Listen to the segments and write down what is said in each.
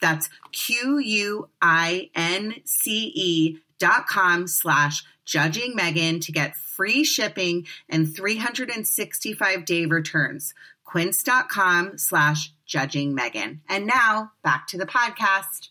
That's Q U I N C E dot com slash judging Megan to get free shipping and 365 day returns. Quince.com slash judging Megan. And now back to the podcast.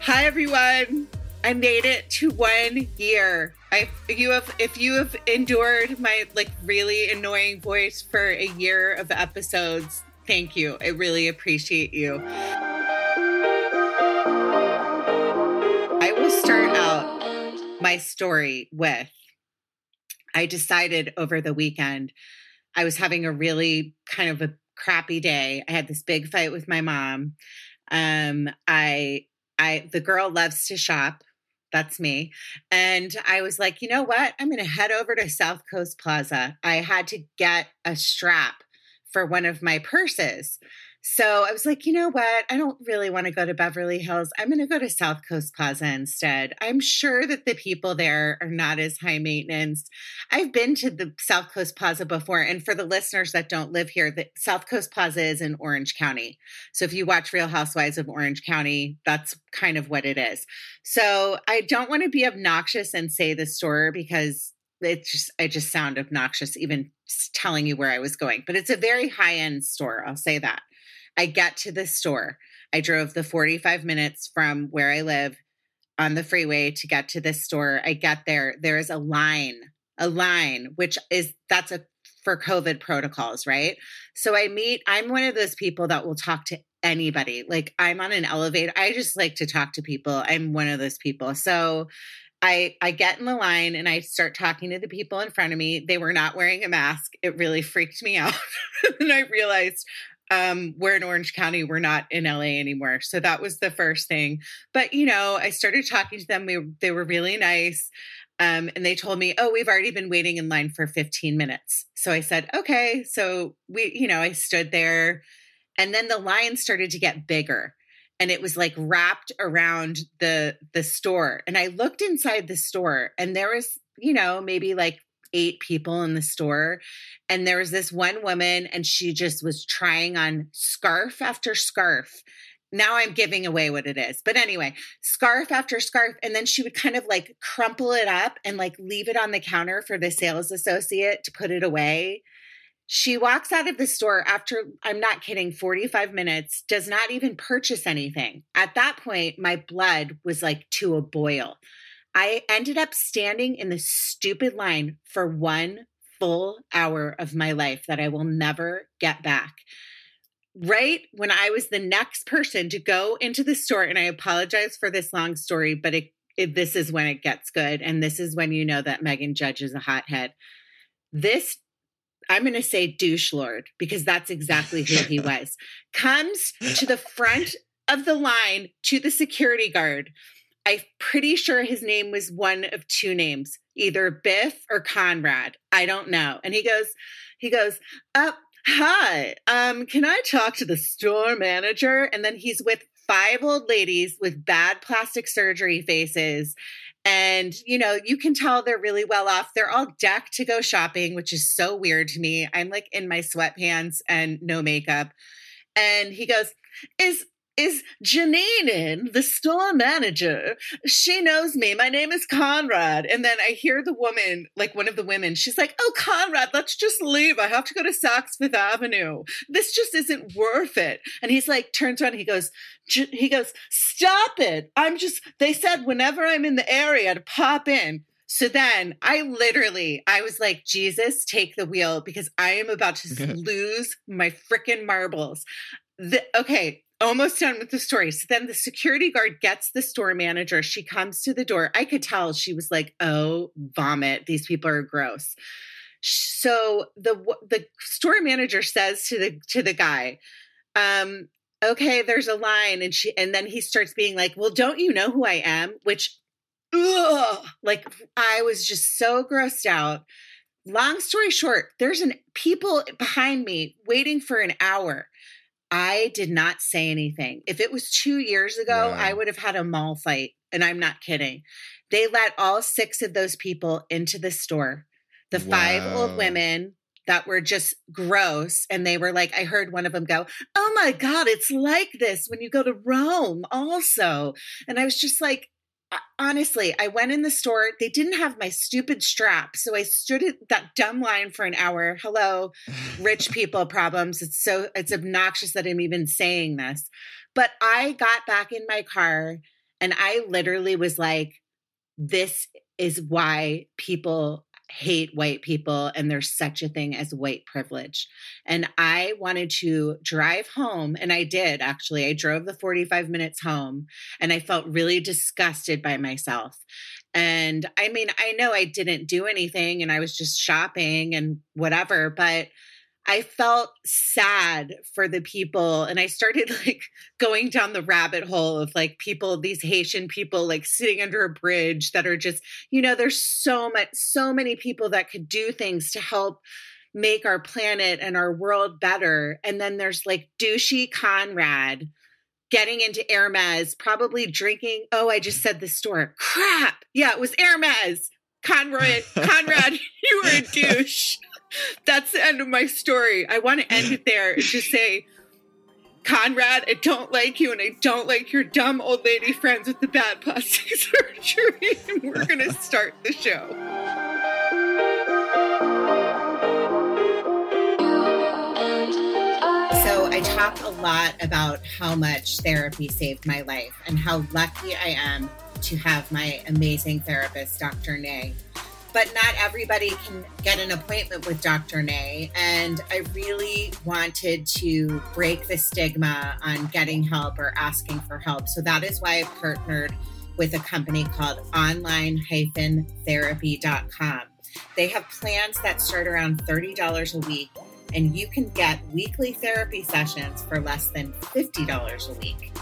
Hi everyone. I made it to one year. I you have if you have endured my like really annoying voice for a year of episodes, thank you. I really appreciate you. I will start out my story with I decided over the weekend I was having a really kind of a crappy day. I had this big fight with my mom. Um, I, I, the girl loves to shop. That's me. And I was like, you know what? I'm going to head over to South Coast Plaza. I had to get a strap for one of my purses. So I was like, you know what? I don't really want to go to Beverly Hills. I'm going to go to South Coast Plaza instead. I'm sure that the people there are not as high maintenance. I've been to the South Coast Plaza before. And for the listeners that don't live here, the South Coast Plaza is in Orange County. So if you watch Real Housewives of Orange County, that's kind of what it is. So I don't want to be obnoxious and say the store because it just I just sound obnoxious even telling you where I was going. But it's a very high end store, I'll say that. I get to the store. I drove the 45 minutes from where I live on the freeway to get to this store. I get there. There is a line, a line, which is that's a for COVID protocols, right? So I meet, I'm one of those people that will talk to anybody. Like I'm on an elevator. I just like to talk to people. I'm one of those people. So I I get in the line and I start talking to the people in front of me. They were not wearing a mask. It really freaked me out. and I realized um, we're in Orange County. We're not in LA anymore. So that was the first thing. But you know, I started talking to them. We, they were really nice. Um, and they told me, oh, we've already been waiting in line for 15 minutes. So I said, okay. So we, you know, I stood there and then the line started to get bigger and it was like wrapped around the the store and i looked inside the store and there was you know maybe like eight people in the store. And there was this one woman, and she just was trying on scarf after scarf. Now I'm giving away what it is. But anyway, scarf after scarf. And then she would kind of like crumple it up and like leave it on the counter for the sales associate to put it away. She walks out of the store after, I'm not kidding, 45 minutes, does not even purchase anything. At that point, my blood was like to a boil. I ended up standing in this stupid line for one full hour of my life that I will never get back. Right when I was the next person to go into the store, and I apologize for this long story, but it, it, this is when it gets good. And this is when you know that Megan Judge is a hothead. This I'm going to say douche lord because that's exactly who he was, comes to the front of the line to the security guard. I'm pretty sure his name was one of two names, either Biff or Conrad. I don't know. And he goes, he goes, up. Hi, um, can I talk to the store manager? And then he's with five old ladies with bad plastic surgery faces and, you know, you can tell they're really well off. They're all decked to go shopping, which is so weird to me. I'm like in my sweatpants and no makeup. And he goes, Is is Janine in, the store manager. She knows me. My name is Conrad. And then I hear the woman, like one of the women, she's like, Oh, Conrad, let's just leave. I have to go to Saks Fifth Avenue. This just isn't worth it. And he's like, turns around, he goes, he goes, Stop it. I'm just, they said whenever I'm in the area to pop in. So then I literally, I was like, Jesus, take the wheel because I am about to lose my freaking marbles. The, okay, almost done with the story. So then the security guard gets the store manager. She comes to the door. I could tell she was like, "Oh, vomit! These people are gross." So the the store manager says to the to the guy, um, "Okay, there's a line," and she and then he starts being like, "Well, don't you know who I am?" Which, ugh, like I was just so grossed out. Long story short, there's an people behind me waiting for an hour I did not say anything. If it was two years ago, wow. I would have had a mall fight. And I'm not kidding. They let all six of those people into the store. The wow. five old women that were just gross. And they were like, I heard one of them go, Oh my God, it's like this when you go to Rome, also. And I was just like, honestly, I went in the store. They didn't have my stupid strap. So I stood at that dumb line for an hour. Hello, rich people problems. It's so, it's obnoxious that I'm even saying this. But I got back in my car and I literally was like, this is why people hate white people and there's such a thing as white privilege. And I wanted to drive home and I did actually. I drove the 45 minutes home and I felt really disgusted by myself. And I mean, I know I didn't do anything and I was just shopping and whatever, but I felt sad for the people and I started like going down the rabbit hole of like people these Haitian people like sitting under a bridge that are just you know there's so much so many people that could do things to help make our planet and our world better and then there's like douchey Conrad getting into Hermes probably drinking oh I just said the store crap! Yeah it was Hermes! Conrad Conrad you were a douche that's the end of my story. I want to end it there and just say, Conrad, I don't like you, and I don't like your dumb old lady friends with the bad plastic surgery. And we're going to start the show. So, I talk a lot about how much therapy saved my life and how lucky I am to have my amazing therapist, Dr. Nay but not everybody can get an appointment with Dr. Nay. And I really wanted to break the stigma on getting help or asking for help. So that is why I partnered with a company called online-therapy.com. They have plans that start around $30 a week, and you can get weekly therapy sessions for less than $50 a week.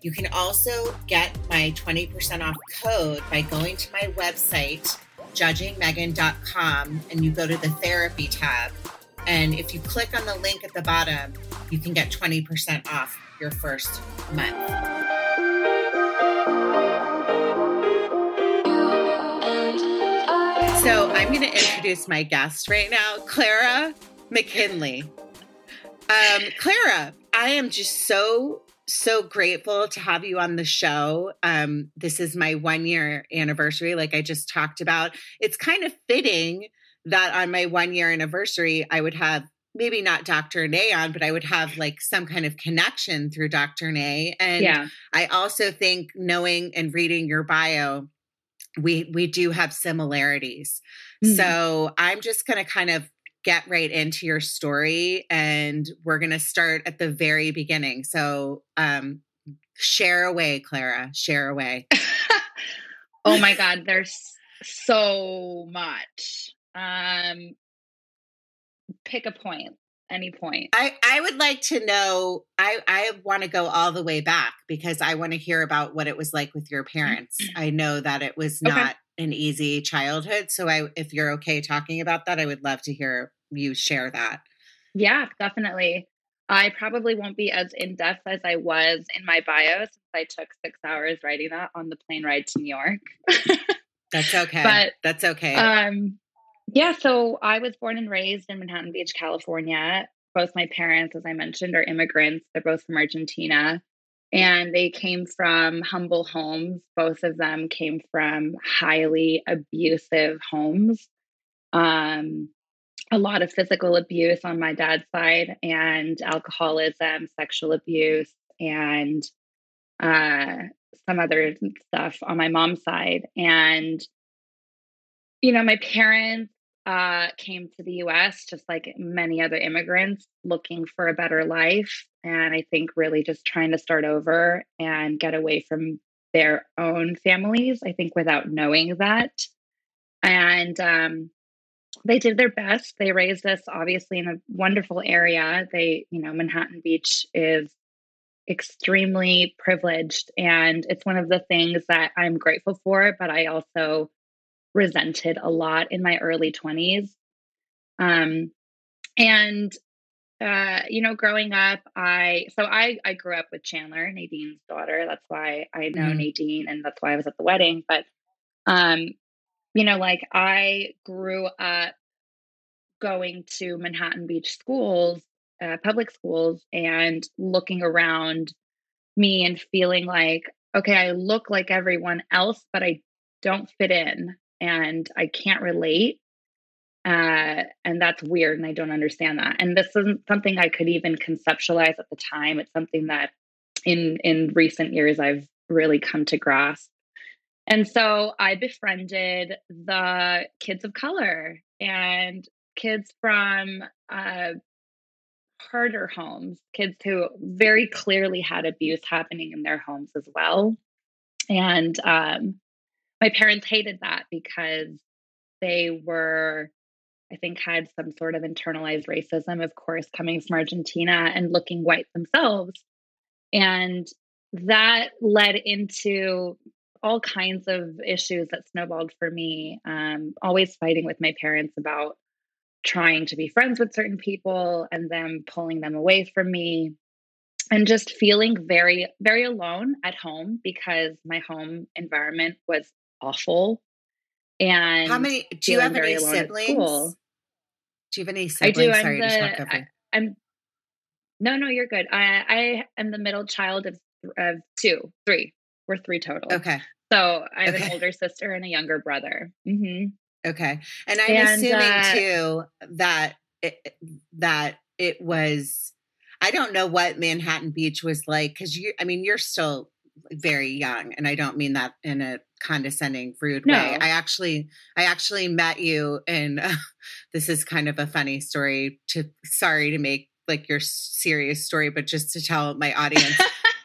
You can also get my 20% off code by going to my website judgingmegan.com and you go to the therapy tab. And if you click on the link at the bottom, you can get 20% off your first month. So I'm going to introduce my guest right now, Clara McKinley. Um, Clara, I am just so so grateful to have you on the show. Um, this is my one year anniversary, like I just talked about. It's kind of fitting that on my one year anniversary, I would have maybe not Dr. Nay on, but I would have like some kind of connection through Dr. Nay. And yeah. I also think knowing and reading your bio, we we do have similarities. Mm-hmm. So I'm just going to kind of get right into your story and we're going to start at the very beginning. So um share away Clara, share away. oh my god, there's so much. Um pick a point any point. I, I would like to know, I, I want to go all the way back because I want to hear about what it was like with your parents. I know that it was not okay. An easy childhood. So I if you're okay talking about that, I would love to hear you share that. Yeah, definitely. I probably won't be as in depth as I was in my bio since I took six hours writing that on the plane ride to New York. That's okay. But that's okay. Um, yeah, so I was born and raised in Manhattan Beach, California. Both my parents, as I mentioned, are immigrants. They're both from Argentina. And they came from humble homes. Both of them came from highly abusive homes. Um, a lot of physical abuse on my dad's side, and alcoholism, sexual abuse, and uh, some other stuff on my mom's side. And, you know, my parents uh, came to the US, just like many other immigrants, looking for a better life. And I think really just trying to start over and get away from their own families, I think without knowing that. And um, they did their best. They raised us obviously in a wonderful area. They, you know, Manhattan Beach is extremely privileged. And it's one of the things that I'm grateful for, but I also resented a lot in my early 20s. Um, and uh, you know, growing up, I so I I grew up with Chandler, Nadine's daughter. That's why I know mm. Nadine, and that's why I was at the wedding. But um, you know, like I grew up going to Manhattan Beach schools, uh, public schools, and looking around me and feeling like, okay, I look like everyone else, but I don't fit in and I can't relate. Uh, and that's weird, and I don't understand that. And this isn't something I could even conceptualize at the time. It's something that in in recent years I've really come to grasp. And so I befriended the kids of color and kids from uh, harder homes, kids who very clearly had abuse happening in their homes as well. And um, my parents hated that because they were i think had some sort of internalized racism of course coming from argentina and looking white themselves and that led into all kinds of issues that snowballed for me um, always fighting with my parents about trying to be friends with certain people and them pulling them away from me and just feeling very very alone at home because my home environment was awful. And how many do you have any siblings? Do you have any siblings? I do. I'm Sorry, the, I, I'm no, no, you're good. I I am the middle child of of two, three. We're three total. Okay. So I have okay. an older sister and a younger brother. Mm-hmm. Okay, and I'm and, assuming uh, too that it, that it was. I don't know what Manhattan Beach was like because you. I mean, you're still very young, and I don't mean that in a condescending rude no. way i actually i actually met you and uh, this is kind of a funny story to sorry to make like your serious story but just to tell my audience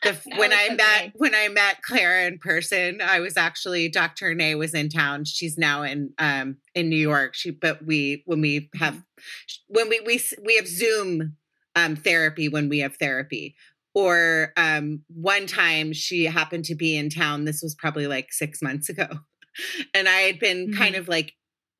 the, no, when i okay. met when i met clara in person i was actually dr nay was in town she's now in um in new york she but we when we have mm-hmm. when we we we have zoom um therapy when we have therapy or um, one time she happened to be in town. This was probably like six months ago. And I had been mm-hmm. kind of like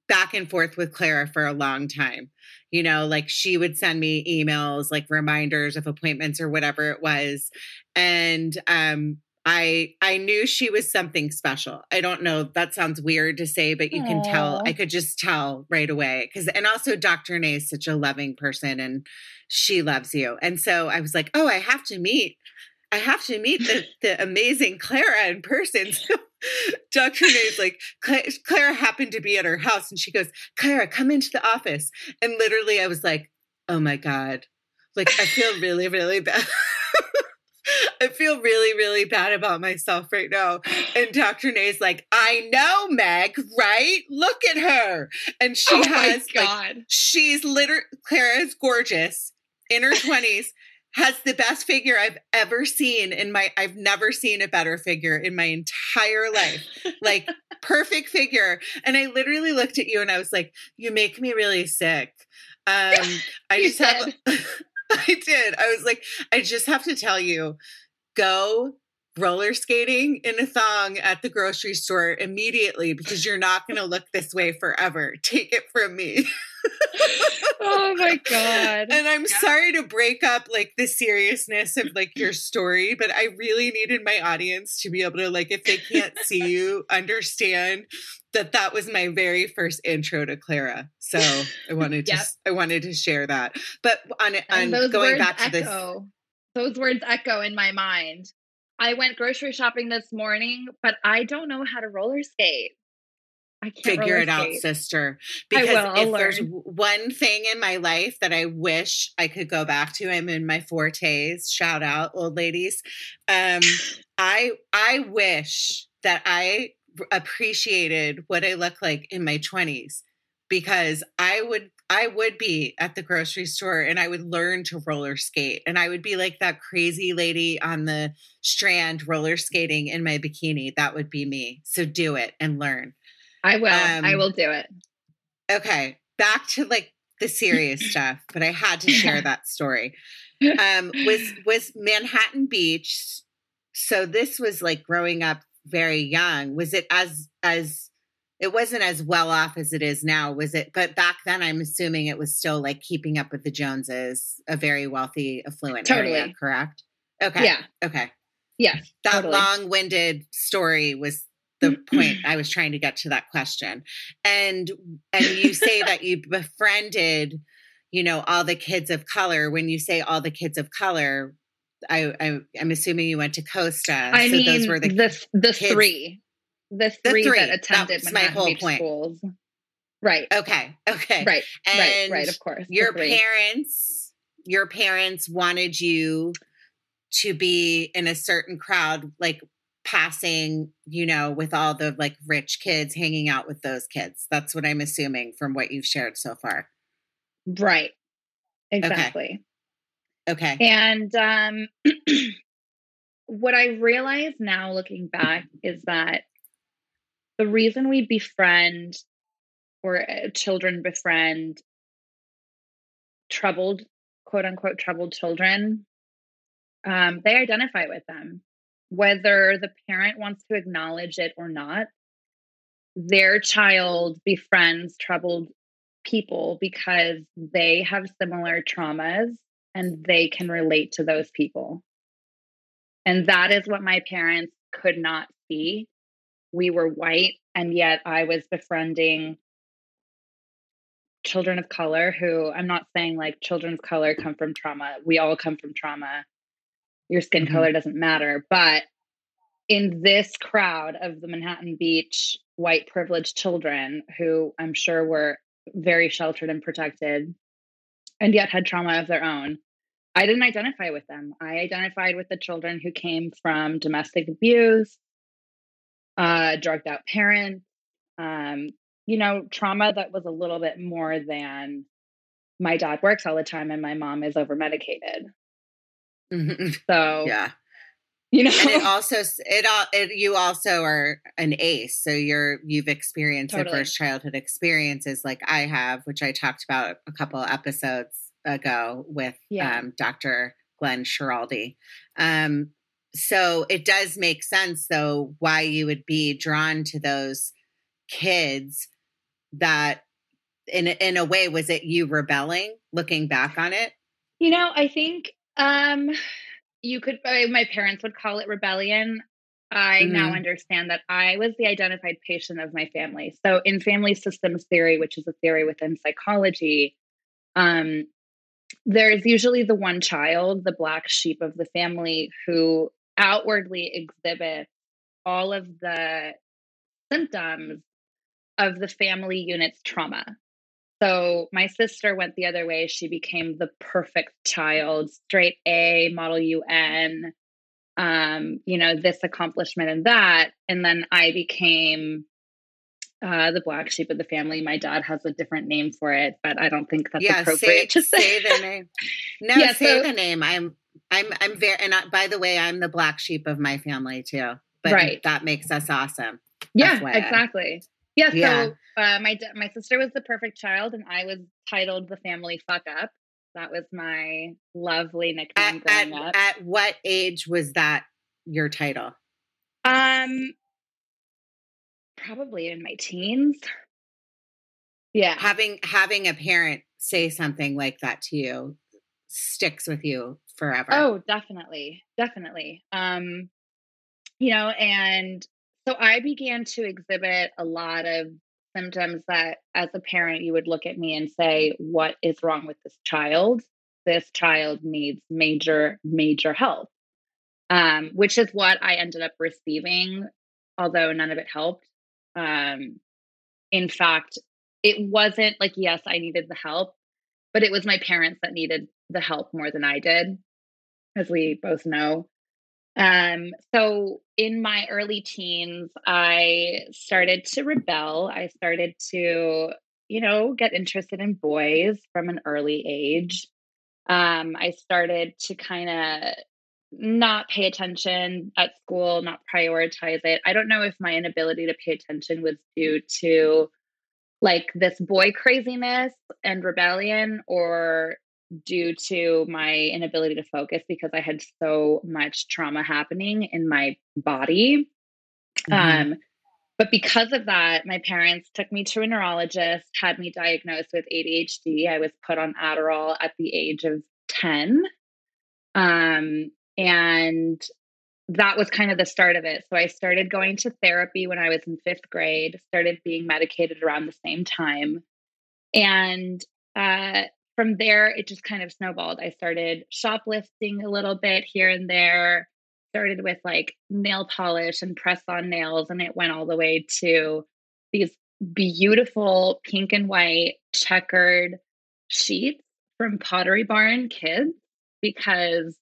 back and forth with Clara for a long time. You know, like she would send me emails, like reminders of appointments or whatever it was. And um, I I knew she was something special. I don't know, that sounds weird to say, but you Aww. can tell. I could just tell right away. Cause and also Dr. Nay is such a loving person and she loves you. And so I was like, oh, I have to meet, I have to meet the, the amazing Clara in person. So Dr. Nay's like, Clara happened to be at her house and she goes, Clara, come into the office. And literally I was like, oh my God. Like, I feel really, really bad. I feel really, really bad about myself right now. And Dr. Nay's like, I know, Meg, right? Look at her. And she Oh has like God. she's literally Clara's gorgeous in her 20s. Has the best figure I've ever seen in my I've never seen a better figure in my entire life. Like perfect figure. And I literally looked at you and I was like, you make me really sick. Um I You just have I did. I was like, I just have to tell you, go roller skating in a thong at the grocery store immediately because you're not going to look this way forever. Take it from me. oh my god. And I'm sorry to break up like the seriousness of like your story, but I really needed my audience to be able to like if they can't see you understand that that was my very first intro to Clara. So I wanted to Yep. I wanted to share that. But on on going back to this echo. Those words echo in my mind. I went grocery shopping this morning, but I don't know how to roller skate. I can't figure it out, sister. I Because will, I'll if there's learn. w- one thing in my life that I wish I could go back to, I'm in my fortes. Shout out, old ladies. Um, I I wish that I appreciated what I look like in my 20s because I would I would be at the grocery store and I would learn to roller skate and I would be like that crazy lady on the strand roller skating in my bikini. That would be me. So do it and learn. I will. I Um, will do it. Okay, back to like the serious stuff, but I had to share that story. Um, was was Manhattan Beach? So this was like growing up very young. Was it as as it wasn't as well off as it is now? Was it? But back then, I'm assuming it was still like keeping up with the Joneses, a very wealthy, affluent area. Correct. Okay. Yeah. Okay. Yes. That totally. long-winded story was the mm-hmm. point I was trying to get to that question. And and you say that you befriended, you know, all the kids of color. When you say all the kids of color, I, I I'm assuming you went to Costa. I so mean, those were the the the three, the The three, three. that That attended was my whole Beach point. schools. Right. okay, okay. Right. right. And Right. Of course. your three. parents, your parents wanted you to be in a certain crowd, like passing, you know, with all the like rich kids hanging out with those kids. That's what I'm assuming from what you've shared so far. Right. Exactly. Okay. And um, what I realize now looking back is that the reason we befriend or uh, children befriend troubled, quote unquote, troubled children, um, they identify with them. Whether the parent wants to acknowledge it or not, their child befriends troubled people because they have similar traumas and they can relate to those people. And that is what my parents could not see. We were white, and yet I was befriending children of color who I'm not saying like children of color come from trauma. We all come from trauma. Your skin Mhm. color doesn't matter. But in this crowd of the Manhattan Beach white privileged children who I'm sure were very sheltered and protected and yet had trauma of their own, I didn't identify with them. I identified with the children who came from domestic abuse, uh, drugged out parents, um, you know, trauma that was a little bit more than my dad works all the time and my mom is over medicated. Mhm. So, Yeah. you know, And it also it all it, you also are an ace, so you're you've experienced Totally. adverse childhood experiences like I have, which I talked about a couple episodes ago with Yeah. um, Dr. Glenn Schiraldi. Um, so it does make sense though why you would be drawn to those kids that in a- in a way was it you rebelling looking back on it You know, I think um you could my parents would call it rebellion. I now Mhm. understand that I was the identified patient of my family. So in family systems theory, which is a theory within psychology, um there's usually the one child, the black sheep of the family who outwardly exhibits all of the symptoms of the family unit's trauma. So my sister went the other way. She became the perfect child, straight A, model UN, um, you know, this accomplishment and that. And then I became uh, the black sheep of the family. My dad has a different name for it, but I don't think that's yeah, appropriate say, to say. say the name. No, yeah, say so, the name. I'm, I'm, I'm very. And I, by the way, I'm the black sheep of my family too. But right. that makes us awesome. Yeah, exactly. Yeah. yeah. So uh, my my sister was the perfect child, and I was titled the family fuck up. That was my lovely nickname at, growing at, up. At what age was that your title? Um, probably in my teens. Yeah. Having having a parent say something like that to you sticks with you forever. Oh, definitely. Definitely. Um you know, and so I began to exhibit a lot of symptoms that as a parent you would look at me and say what is wrong with this child this child needs major major help um, which is what i ended up receiving although none of it helped um, in fact it wasn't like yes i needed the help but it was my parents that needed the help more than i did as we both know um, so in my early teens, I started to rebel. I started to, you know, get interested in boys from an early age. Um, I started to kind of not pay attention at school, not prioritize it. I don't know if my inability to pay attention was due to like this boy craziness and rebellion or due to my inability to focus because I had so much trauma happening in my body. Mm-hmm. Um, but because of that, my parents took me to a neurologist, had me diagnosed with ADHD. I was put on Adderall at the age of 10. Um, and that was kind of the start of it. So I started going to therapy when I was in fifth grade, started being medicated around the same time. And uh, from there, it just kind of snowballed. I started shoplifting a little bit here and there, started with like nail polish and press on nails, and it went all the way to these beautiful pink and white checkered sheets from Pottery Barn Kids because,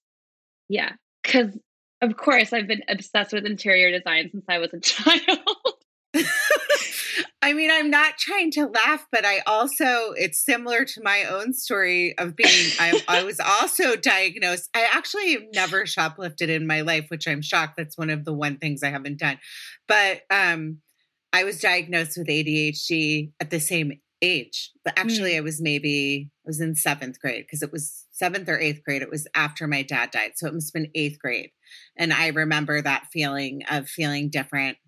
yeah, because of course I've been obsessed with interior design since I was a child. I mean, I'm not trying to laugh, but I also, it's similar to my own story of being, I, I was also diagnosed. I actually never shoplifted in my life, which I'm shocked. That's one of the one things I haven't done. But um, I was diagnosed with ADHD at the same age. But actually, mm. I was maybe, I was in seventh grade because it was seventh or eighth grade. It was after my dad died. So it must have been eighth grade. And I remember that feeling of feeling different,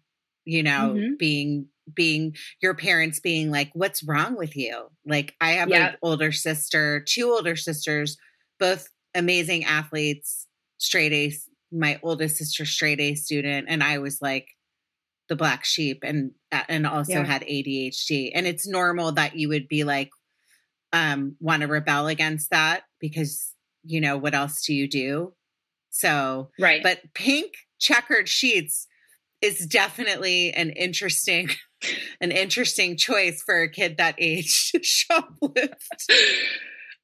you know, mm-hmm. being being your parents being like what's wrong with you like i have yeah. an older sister two older sisters both amazing athletes straight a my oldest sister straight a student and i was like the black sheep and uh, and also yeah. had adhd and it's normal that you would be like um want to rebel against that because you know what else do you do so right but pink checkered sheets is definitely an interesting an interesting choice for a kid that age to shoplift.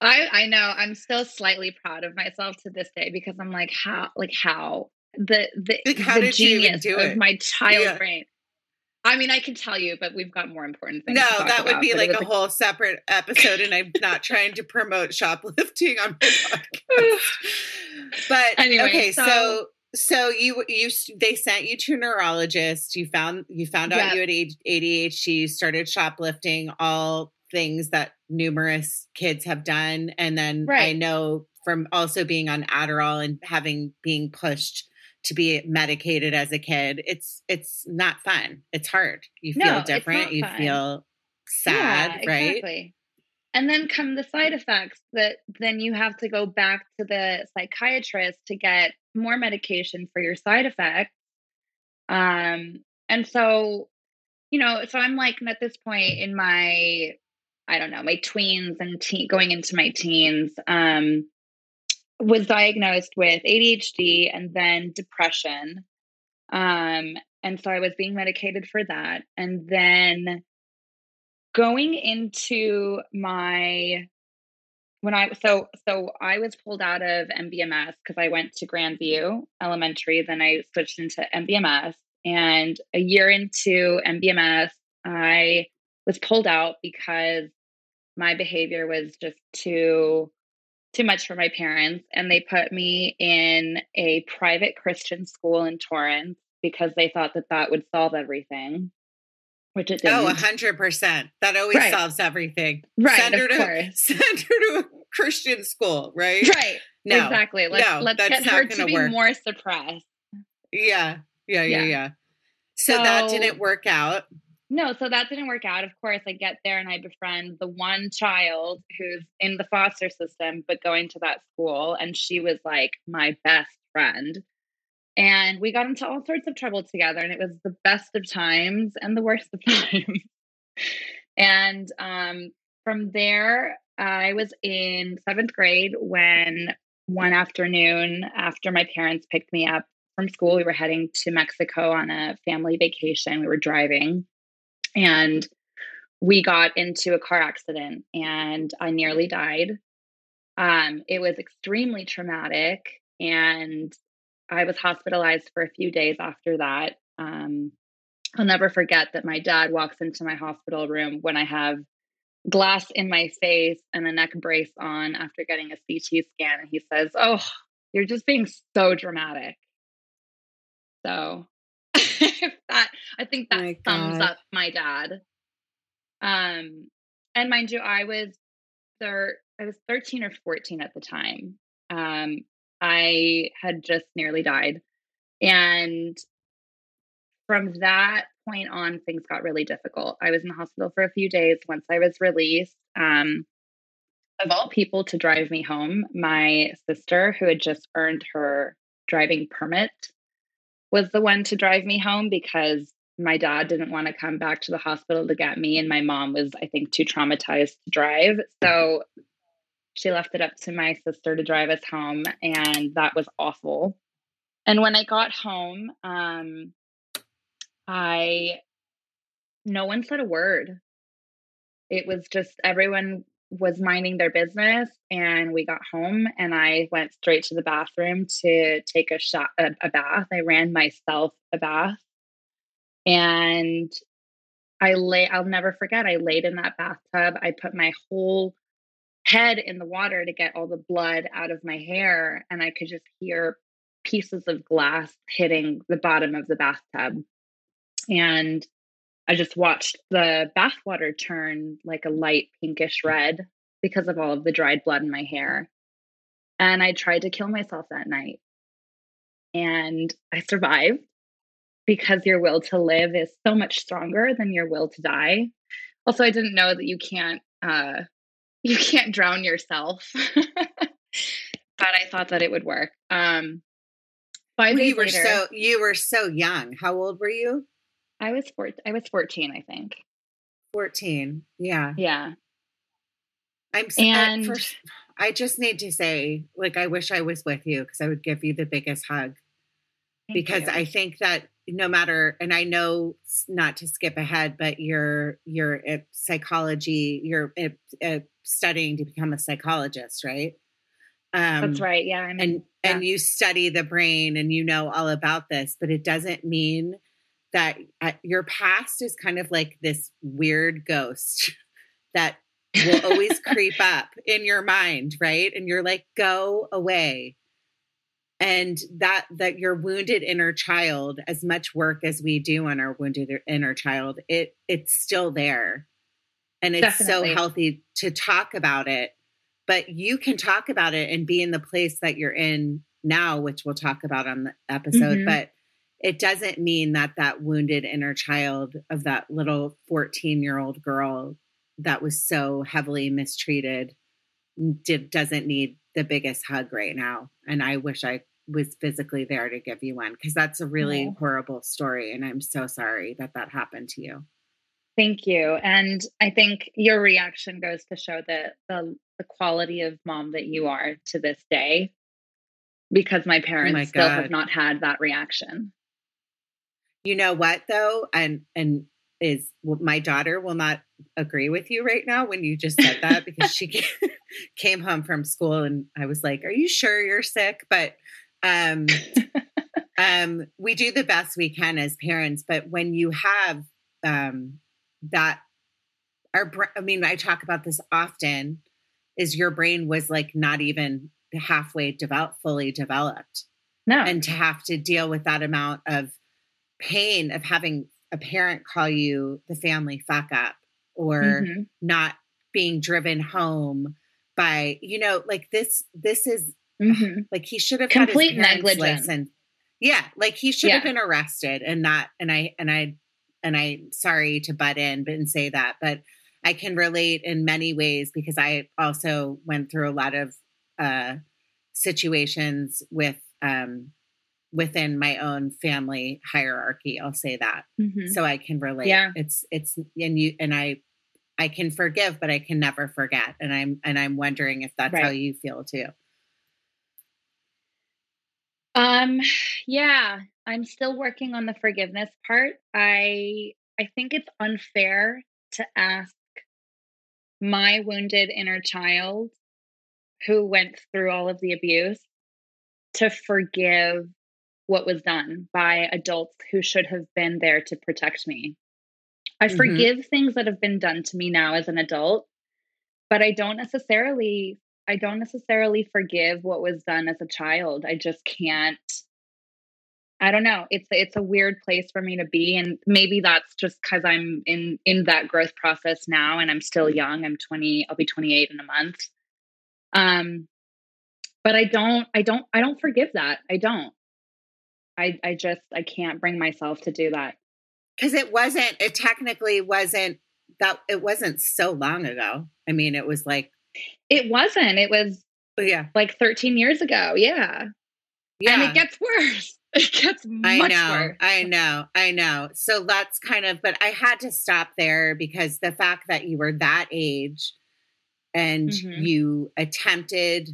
I I know I'm still slightly proud of myself to this day because I'm like how like how the the, like how the genius of it? my child yeah. brain. I mean, I can tell you, but we've got more important things. No, that would about, be like a whole separate episode, and I'm not trying to promote shoplifting on my podcast. but anyway, okay, so, so so you you they sent you to a neurologist. You found you found out you had ADHD. You started shoplifting. All things that numerous kids have done, and then right. I know from also being on Adderall and having being pushed to be medicated as a kid. It's it's not fun. It's hard. You feel no, different. You feel sad, yeah, right? Exactly. And then come the side effects that then you have to go back to the psychiatrist to get more medication for your side effects. Um, and so, you know, so I'm like at this point in my, I don't know, my tweens and teen, going into my teens, um, was diagnosed with ADHD and then depression. Um, and so I was being medicated for that. And then going into my when I so so I was pulled out of MBMS because I went to Grandview Elementary, then I switched into MBMS, and a year into MBMS, I was pulled out because my behavior was just too too much for my parents and they put me in a private Christian school in Torrance because they thought that that would solve everything which it Oh, didn't. hundred percent. That always Right. solves everything. Right, Send her to course. send her to a Christian school, right? right No. exactly let's, no, let's that's get her to be work. more suppressed Yeah. Yeah. Yeah. Yeah. Yeah. So, that didn't work out. No, so that didn't work out. Of course, I get there and I befriend the one child who's in the foster system, but going to that school. And she was like my best friend. And we got into all sorts of trouble together. And it was the best of times and the worst of times. and um, from there, I was in seventh grade when one afternoon, after my parents picked me up from school, we were heading to Mexico on a family vacation. We were driving and we got into a car accident and I nearly died. Um, it was extremely traumatic and I was hospitalized for a few days after that. Um, I'll never forget that my dad walks into my hospital room when I have glass in my face and a neck brace on after getting a CT scan. And he says, Oh, you're just being so dramatic. So that I think that My sums God. up my dad. Um, and mind you, I was thir- I was 13 or 14 at the time. Um, I had just nearly died. And from that point on, things got really difficult. I was in the hospital for a few days once I was released. Um, of all people to drive me home, my sister, who had just earned her driving permit, was the one to drive me home because my dad didn't want to come back to the hospital to get me, and my mom was, I think, too traumatized to drive. So she left it up to my sister to drive us home, and that was awful. And when I got home, um, I no one said a word. It was just everyone was minding their business, and we got home, and I went straight to the bathroom to take a shot, a, a bath. I ran myself a bath, and I lay. I'll never forget. I laid in that bathtub. I put my whole head in the water to get all the blood out of my hair, and I could just hear pieces of glass hitting the bottom of the bathtub. And I just watched the bathwater turn like a light pinkish red because of all of the dried blood in my hair. And I tried to kill myself that night. And I survived because your will to live is so much stronger than your will to die. Also, I didn't know that you can't uh you can't drown yourself. but I thought that it would work. Um five you were later, so you were so young. How old were you? I was four, I was 14, I think. 14. Yeah. Yeah. I'm And- first, I just need to say like I wish I was with you because I would give you the biggest hug because you. I think that no matter and I know not to skip ahead but you're you're psychology you're uh, uh, studying to become a psychologist, right? Um That's right. Yeah. I mean, and yeah. and you study the brain and you know all about this but it doesn't mean that uh, your past is kind of like this weird ghost that will always creep up in your mind right and you're like go away and that that your wounded inner child as much work as we do on our wounded inner child it it's still there and it's Definitely. so healthy to talk about it but you can talk about it and be in the place that you're in now which we'll talk about on the episode Mhm. but it doesn't mean that that wounded inner child of that little 14 year old girl that was so heavily mistreated did, doesn't need the biggest hug right now and i wish i was physically there to give you one because that's a really Aw. horrible story and i'm so sorry that that happened to you Thank you. And I think your reaction goes to show the, the the quality of mom that you are to this day. Because my parents Oh my still have not had that reaction. you know what though and and is my daughter will not agree with you right now when you just said that because she came home from school and I was like, "Are you sure you're sick?" But um, um, we do the best we can as parents. But when you have um, that, our I mean, I talk about this often. Is your brain was like not even halfway developed, fully developed, no, and to have to deal with that amount of pain of having a parent call you the family fuck up or mm-hmm. not being driven home by you know like this this is mm-hmm. like he should have complete negligence and yeah like he should yeah. have been arrested and not and i and i and i'm sorry to butt in but and say that but i can relate in many ways because i also went through a lot of uh situations with um within my own family hierarchy i'll say that mm-hmm. so i can relate yeah it's it's and you and i i can forgive but i can never forget and i'm and i'm wondering if that's right. how you feel too um yeah i'm still working on the forgiveness part i i think it's unfair to ask my wounded inner child who went through all of the abuse to forgive what was done by adults who should have been there to protect me. I mm-hmm. forgive things that have been done to me now as an adult, but I don't necessarily I don't necessarily forgive what was done as a child. I just can't I don't know. It's it's a weird place for me to be and maybe that's just cuz I'm in in that growth process now and I'm still young. I'm 20, I'll be 28 in a month. Um but I don't I don't I don't forgive that. I don't. I I just I can't bring myself to do that. Cuz it wasn't it technically wasn't that it wasn't so long ago. I mean, it was like it wasn't. It was yeah. Like 13 years ago. Yeah. Yeah. And it gets worse. It gets much I know, worse. I know. I know. So that's kind of but I had to stop there because the fact that you were that age and mm-hmm. you attempted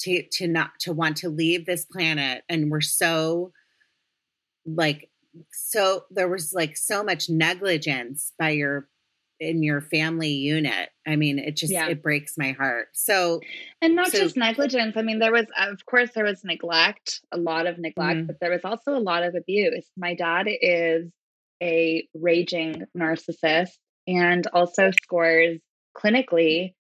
to to not to want to leave this planet and were so like so there was like so much negligence by your in your family unit. I mean it just yeah. it breaks my heart. So and not so, just negligence. I mean there was of course there was neglect a lot of neglect mm-hmm. but there was also a lot of abuse. My dad is a raging narcissist and also scores clinically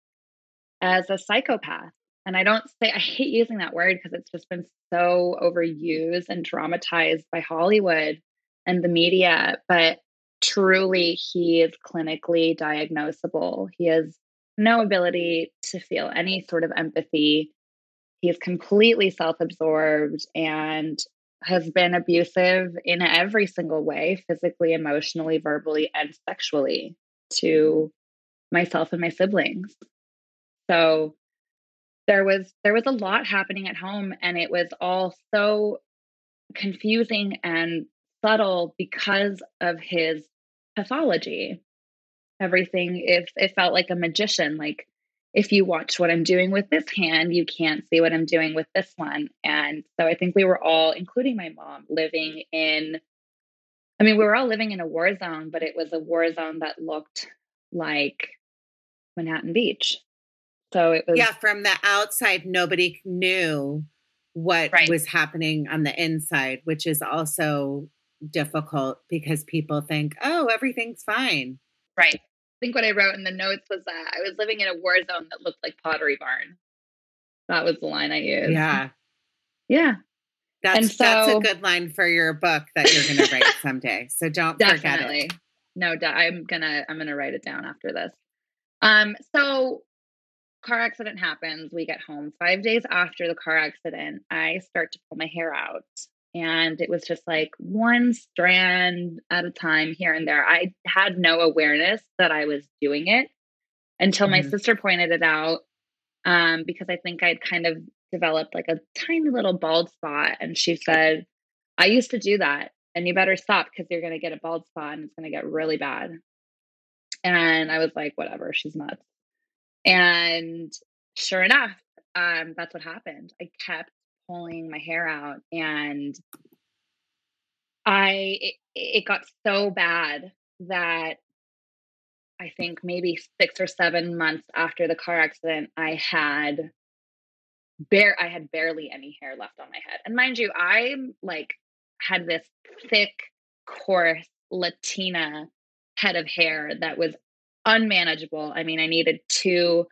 as a psychopath. And I don't say I hate using that word because it's just been so overused and dramatized by Hollywood and the media, but truly he is clinically diagnosable. He has no ability to feel any sort of empathy. He is completely self absorbed and has been abusive in every single way physically, emotionally, verbally, and sexually to myself and my siblings. So there was there was a lot happening at home and it was all so confusing and subtle because of his pathology. Everything if it felt like a magician like if you watch what i'm doing with this hand you can't see what i'm doing with this one. And so i think we were all including my mom living in i mean we were all living in a war zone but it was a war zone that looked like manhattan beach. So it was Yeah, from the outside nobody knew what right. was happening on the inside, which is also difficult because people think, "Oh, everything's fine." Right. I think what I wrote in the notes was that I was living in a war zone that looked like Pottery Barn. That was the line I used. Yeah. Yeah. That's so, that's a good line for your book that you're going to write someday. So don't definitely. forget it. No, I'm gonna I'm gonna write it down after this. Um, so car accident happens. We get home. Five days after the car accident, I start to pull my hair out. And it was just like one strand at a time here and there. I had no awareness that I was doing it until mm-hmm. my sister pointed it out. Um, because I think I'd kind of developed like a tiny little bald spot. And she said, I used to do that. And you better stop because you're going to get a bald spot and it's going to get really bad. And I was like, whatever, she's nuts. And sure enough, um, that's what happened. I kept pulling my hair out and I it, it got so bad that I think maybe six or seven months after the car accident, I had bare I had barely any hair left on my head. And mind you, I like had this thick, coarse Latina head of hair that was unmanageable. I mean, I needed two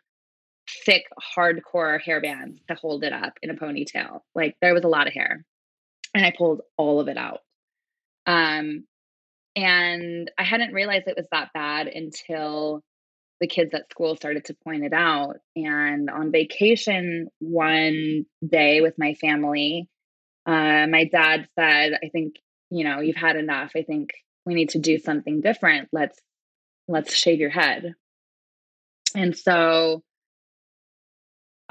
thick, hardcore hair bands to hold it up in a ponytail. Like there was a lot of hair. And I pulled all of it out. Um, and I hadn't realized it was that bad until the kids at school started to point it out. And on vacation one day with my family, uh, my dad said, I think, you know, you've had enough. I think we need to do something different. Let's let's shave your head. And so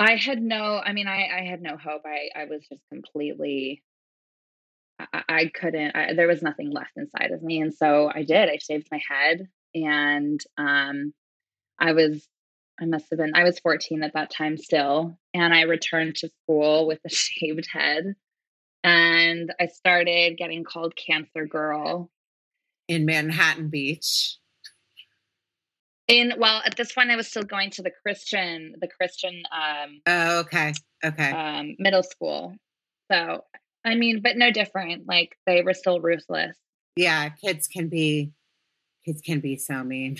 I had no, I mean, I, I had no hope. I, I was just completely, I, I couldn't, I, there was nothing left inside of me. And so I did, I shaved my head and um, I was, I must have been, I was 14 at that time still. And I returned to school with a shaved head. And I started getting called Cancer Girl. In Manhattan Beach in well at this point i was still going to the christian the christian um oh okay okay. um middle school. So i mean but no different like they were still ruthless. Yeah kids can be kids can be so mean.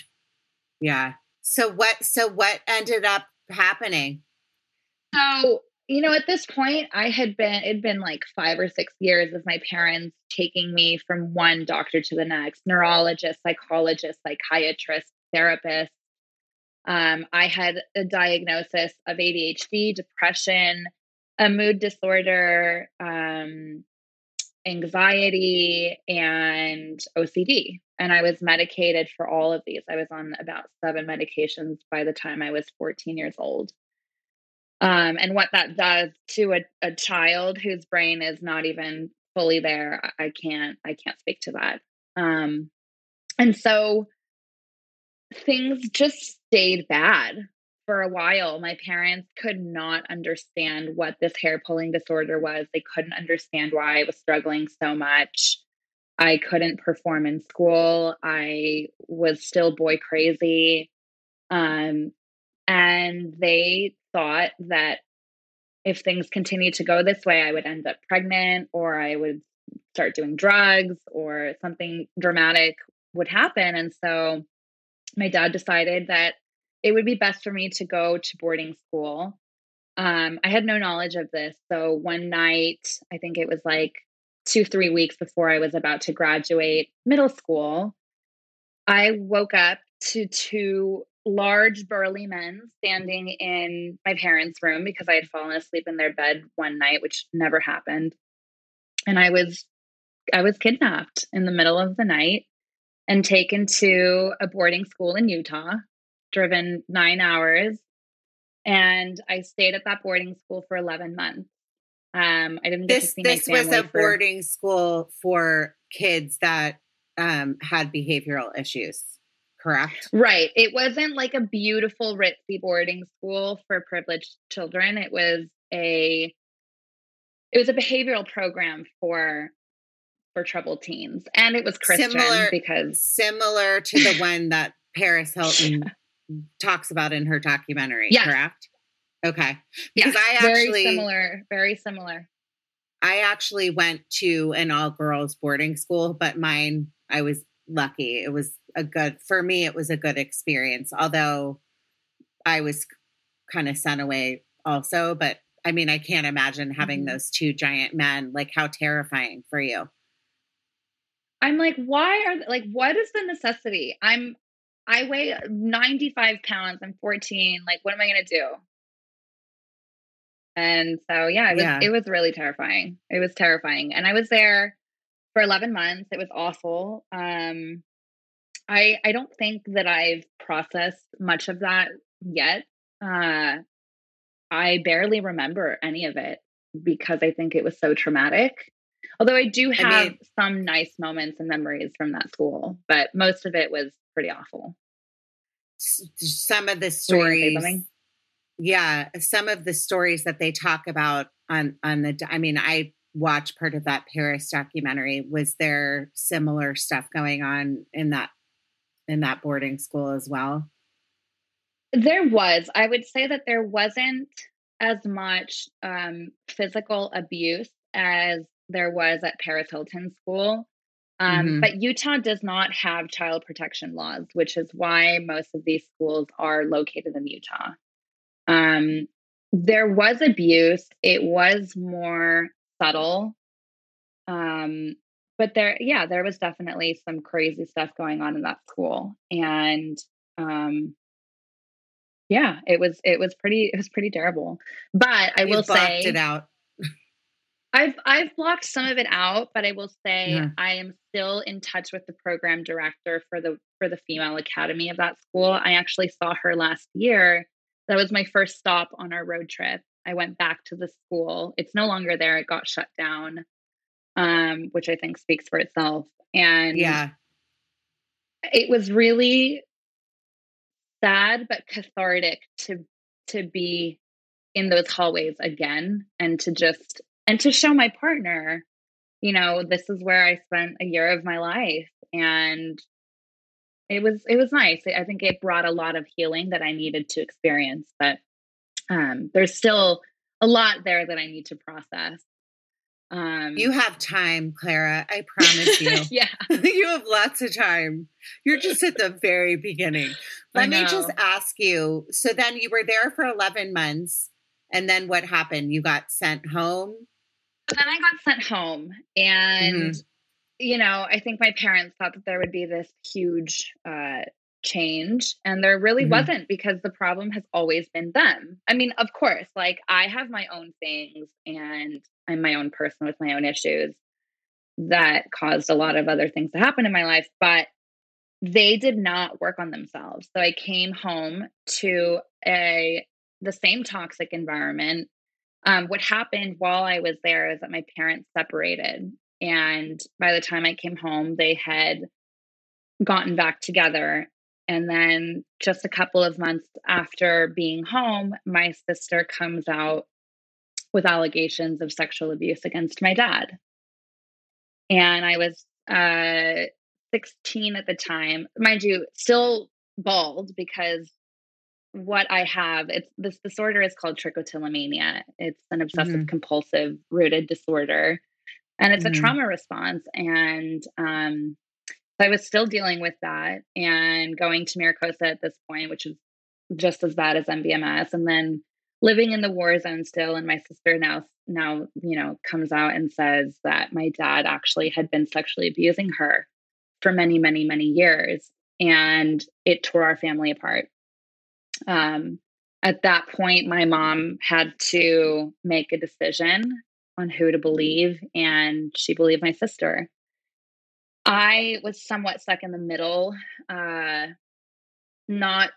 Yeah. So what so what ended up happening? So you know at this point i had been it'd been like five or six years of my parents taking me from one doctor to the next neurologist psychologist psychiatrist therapist. Um, I had a diagnosis of ADHD, depression, a mood disorder, um, anxiety, and OCD. And I was medicated for all of these. I was on about seven medications by the time I was 14 years old. Um, and what that does to a, a child whose brain is not even fully there, I can't I can't speak to that. Um, and so things just stayed bad for a while. My parents could not understand what this hair pulling disorder was. They couldn't understand why I was struggling so much. I couldn't perform in school. I was still boy crazy. Um, and they thought that if things continued to go this way, I would end up pregnant or I would start doing drugs or something dramatic would happen. And so my dad decided that it would be best for me to go to boarding school. Um, I had no knowledge of this. So one night, I think it was like two, three weeks before I was about to graduate middle school, I woke up to two large, burly men standing in my parents' room because I had fallen asleep in their bed one night, which never happened. And I was I was kidnapped in the middle of the night and taken to a boarding school in Utah, driven nine hours. And I stayed at that boarding school for 11 months. Um, I didn't get this, to see this my family was a for, boarding school for kids that um, had behavioral issues, correct? Right. It wasn't like a beautiful ritzy boarding school for privileged children. It was a it was a behavioral program for for troubled teens. And it was Christian similar, because similar to the one that Paris Hilton talks about in her documentary, yes. correct? Okay. Because I actually very similar, very similar. I actually went to an all girls boarding school, but mine I was lucky. It was a good for me it was a good experience. Although I was kind of sent away also, but I mean I can't imagine having mm-hmm. those two giant men like how terrifying for you. I'm like, why are like what is the necessity? I'm I weigh 95 pounds. I'm 14. Like, what am I gonna do? And so yeah, it was yeah. it was really terrifying. It was terrifying. And I was there for 11 months. It was awful. Um I I don't think that I've processed much of that yet. Uh I barely remember any of it because I think it was so traumatic. Although I do have I mean, some nice moments and memories from that school, but most of it was pretty awful. Some of the stories, yeah, some of the stories that they talk about on on the. I mean, I watched part of that Paris documentary. Was there similar stuff going on in that in that boarding school as well? There was. I would say that there wasn't as much um, physical abuse as there was at Paris Hilton School. Um, mm-hmm. But Utah does not have child protection laws, which is why most of these schools are located in Utah. Um, there was abuse, it was more subtle. Um, but there, yeah, there was definitely some crazy stuff going on in that school. And um, yeah, it was it was pretty it was pretty terrible. But I will say it out. I've I've blocked some of it out, but I will say yeah. I am still in touch with the program director for the for the female academy of that school. I actually saw her last year. That was my first stop on our road trip. I went back to the school. It's no longer there. It got shut down, um, which I think speaks for itself. And yeah, it was really sad but cathartic to to be in those hallways again and to just and to show my partner, you know, this is where I spent a year of my life and it was it was nice. I think it brought a lot of healing that I needed to experience, but um there's still a lot there that I need to process. Um, you have time, Clara. I promise you. yeah. you have lots of time. You're just at the very beginning. Let me just ask you so then you were there for 11 months. And then what happened? You got sent home? Then I got sent home, and mm-hmm. you know, I think my parents thought that there would be this huge uh, change, and there really mm-hmm. wasn't because the problem has always been them. I mean, of course, like I have my own things, and I'm my own person with my own issues that caused a lot of other things to happen in my life, but they did not work on themselves. So I came home to a the same toxic environment um, what happened while I was there is that my parents separated. And by the time I came home, they had gotten back together. And then just a couple of months after being home, my sister comes out with allegations of sexual abuse against my dad. And I was uh, 16 at the time, mind you, still bald because what I have, it's this disorder is called trichotillomania. It's an obsessive mm-hmm. compulsive rooted disorder, and it's mm-hmm. a trauma response. And um, so I was still dealing with that and going to Mira Costa at this point, which is just as bad as MBMS, and then living in the war zone still. And my sister now now you know comes out and says that my dad actually had been sexually abusing her for many many many years, and it tore our family apart um, at that point, my mom had to make a decision on who to believe, and she believed my sister. I was somewhat stuck in the middle, uh, not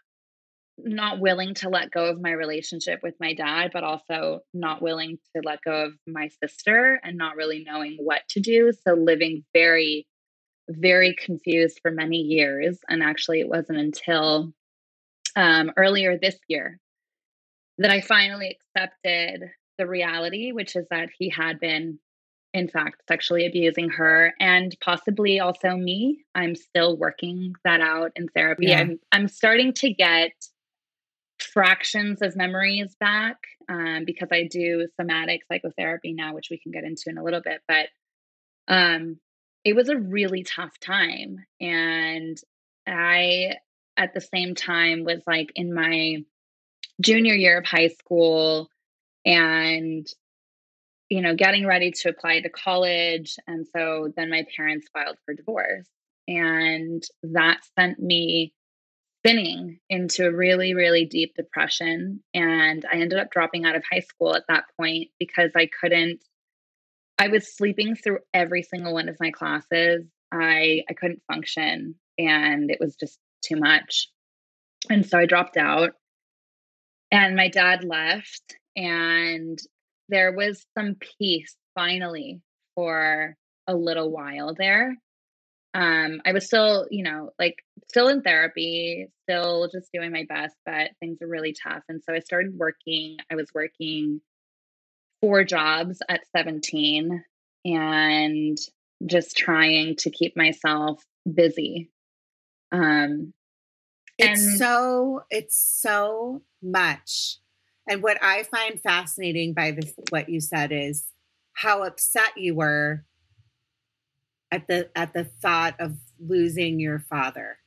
not willing to let go of my relationship with my dad, but also not willing to let go of my sister and not really knowing what to do. So living very, very confused for many years. And actually, it wasn't until um, earlier this year that I finally accepted the reality, which is that he had been, in fact, sexually abusing her and possibly also me. I'm still working that out in therapy. Yeah. I'm I'm starting to get fractions of memories back um, because I do somatic psychotherapy now, which we can get into in a little bit. But um, it was a really tough time, and I at the same time was like in my junior year of high school and you know getting ready to apply to college and so then my parents filed for divorce. And that sent me spinning into a really really deep depression and i ended up dropping out of high school at that point because i couldn't i was sleeping through every single one of my classes. I i couldn't function and it was just too much. And so I dropped out. And my dad left, and there was some peace finally for a little while there. Um, I was still, you know, like still in therapy, still just doing my best, but things are really tough. And so I started working. I was working four jobs at 17 and just trying to keep myself busy Um, it's and- so it's so much. And what I find fascinating by this what you said is how upset you were at the at the thought of losing your father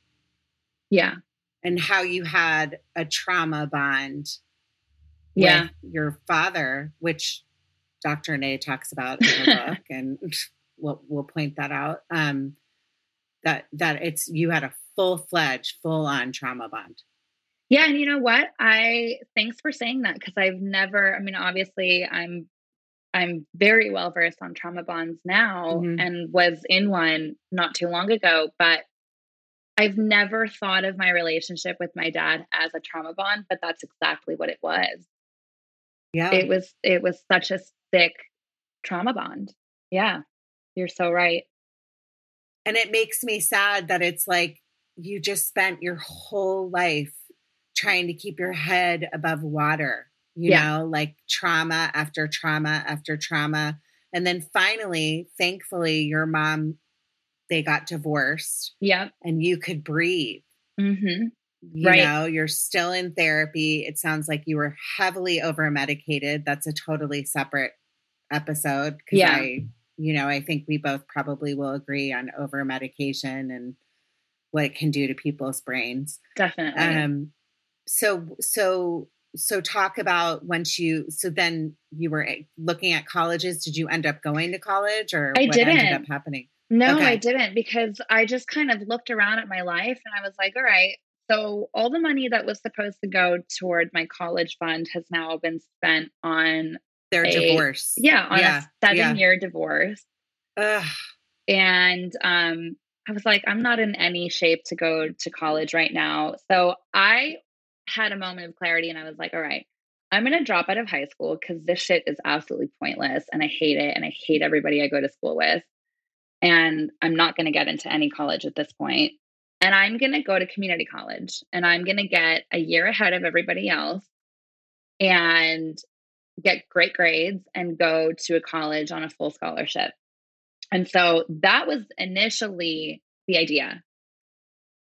yeah, and how you had a trauma bond yeah, with your father, which Dr. Nay talks about in the book, and we'll we'll point that out. Um, that that it's you had a full fledged, full on trauma bond. yeah. And you know what? I thanks for saying that because I've never. I mean, obviously, I'm I'm very well versed on trauma bonds now, Mhm. and was in one not too long ago, but. I've never thought of my relationship with my dad as a trauma bond, but that's exactly what it was. Yeah, It was it was such a thick trauma bond. Yeah. You're so right. and it makes me sad that it's like you just spent your whole life trying to keep your head above water. You Yeah. know, like trauma after trauma after trauma, and then finally, thankfully, your mom they got divorced, Yeah. and you could breathe. Mhm. you Right. know you're still in therapy it sounds like you were heavily over medicated that's a totally separate episode because Yeah. i you know i think we both probably will agree on over medication and what it can do to people's brains Definitely. um so so so talk about once you so then you were eh, looking at colleges did you end up going to college or I what didn't. up happening No, Okay. I didn't because I just kind of looked around at my life and I was like, all right, so all the money that was supposed to go toward my college fund has now been spent on, their A- divorce yeah, on yeah a seven yeah. year divorce. Ugh. And um, I was like, I'm not in any shape to go to college right now. So I had a moment of clarity and I was like, all right, I'm going to drop out of high school because this shit is absolutely pointless and I hate it and I hate everybody I go to school with. And I'm not going to get into any college at this point. And I'm going to go to community college and I'm going to get a year ahead of everybody else and get great grades and go to a college on a full scholarship. And so that was initially the idea.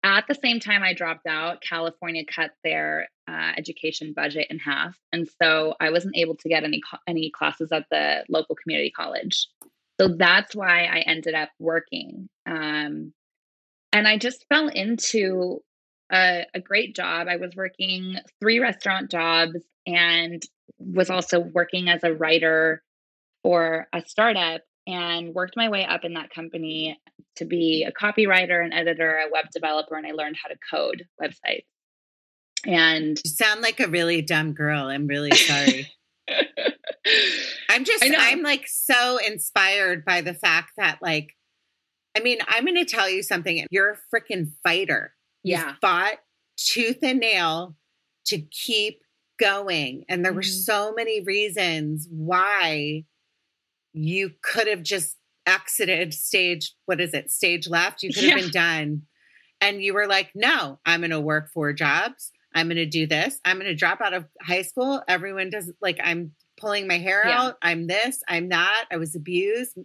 At the same time, I dropped out. California cut their uh, education budget in half, and so I wasn't able to get any any classes at the local community college. So that's why I ended up working, um, and I just fell into a, a great job. I was working three restaurant jobs and was also working as a writer for a startup and worked my way up in that company to be a copywriter, an editor, a web developer, and I learned how to code websites. And You sound like a really dumb girl. I'm really sorry. I'm just. I'm like so inspired by the fact that, like, I mean, I'm going to tell you something. You're a freaking fighter. You yeah, fought tooth and nail to keep going. And there were Mhm. so many reasons why you could have just exited stage, what is it, stage left? You could have Yeah. been done. And you were like, no, I'm going to work four jobs. I'm going to do this. I'm going to drop out of high school. Everyone does like, I'm pulling my hair Yeah. out. I'm this, I'm that. I was abused.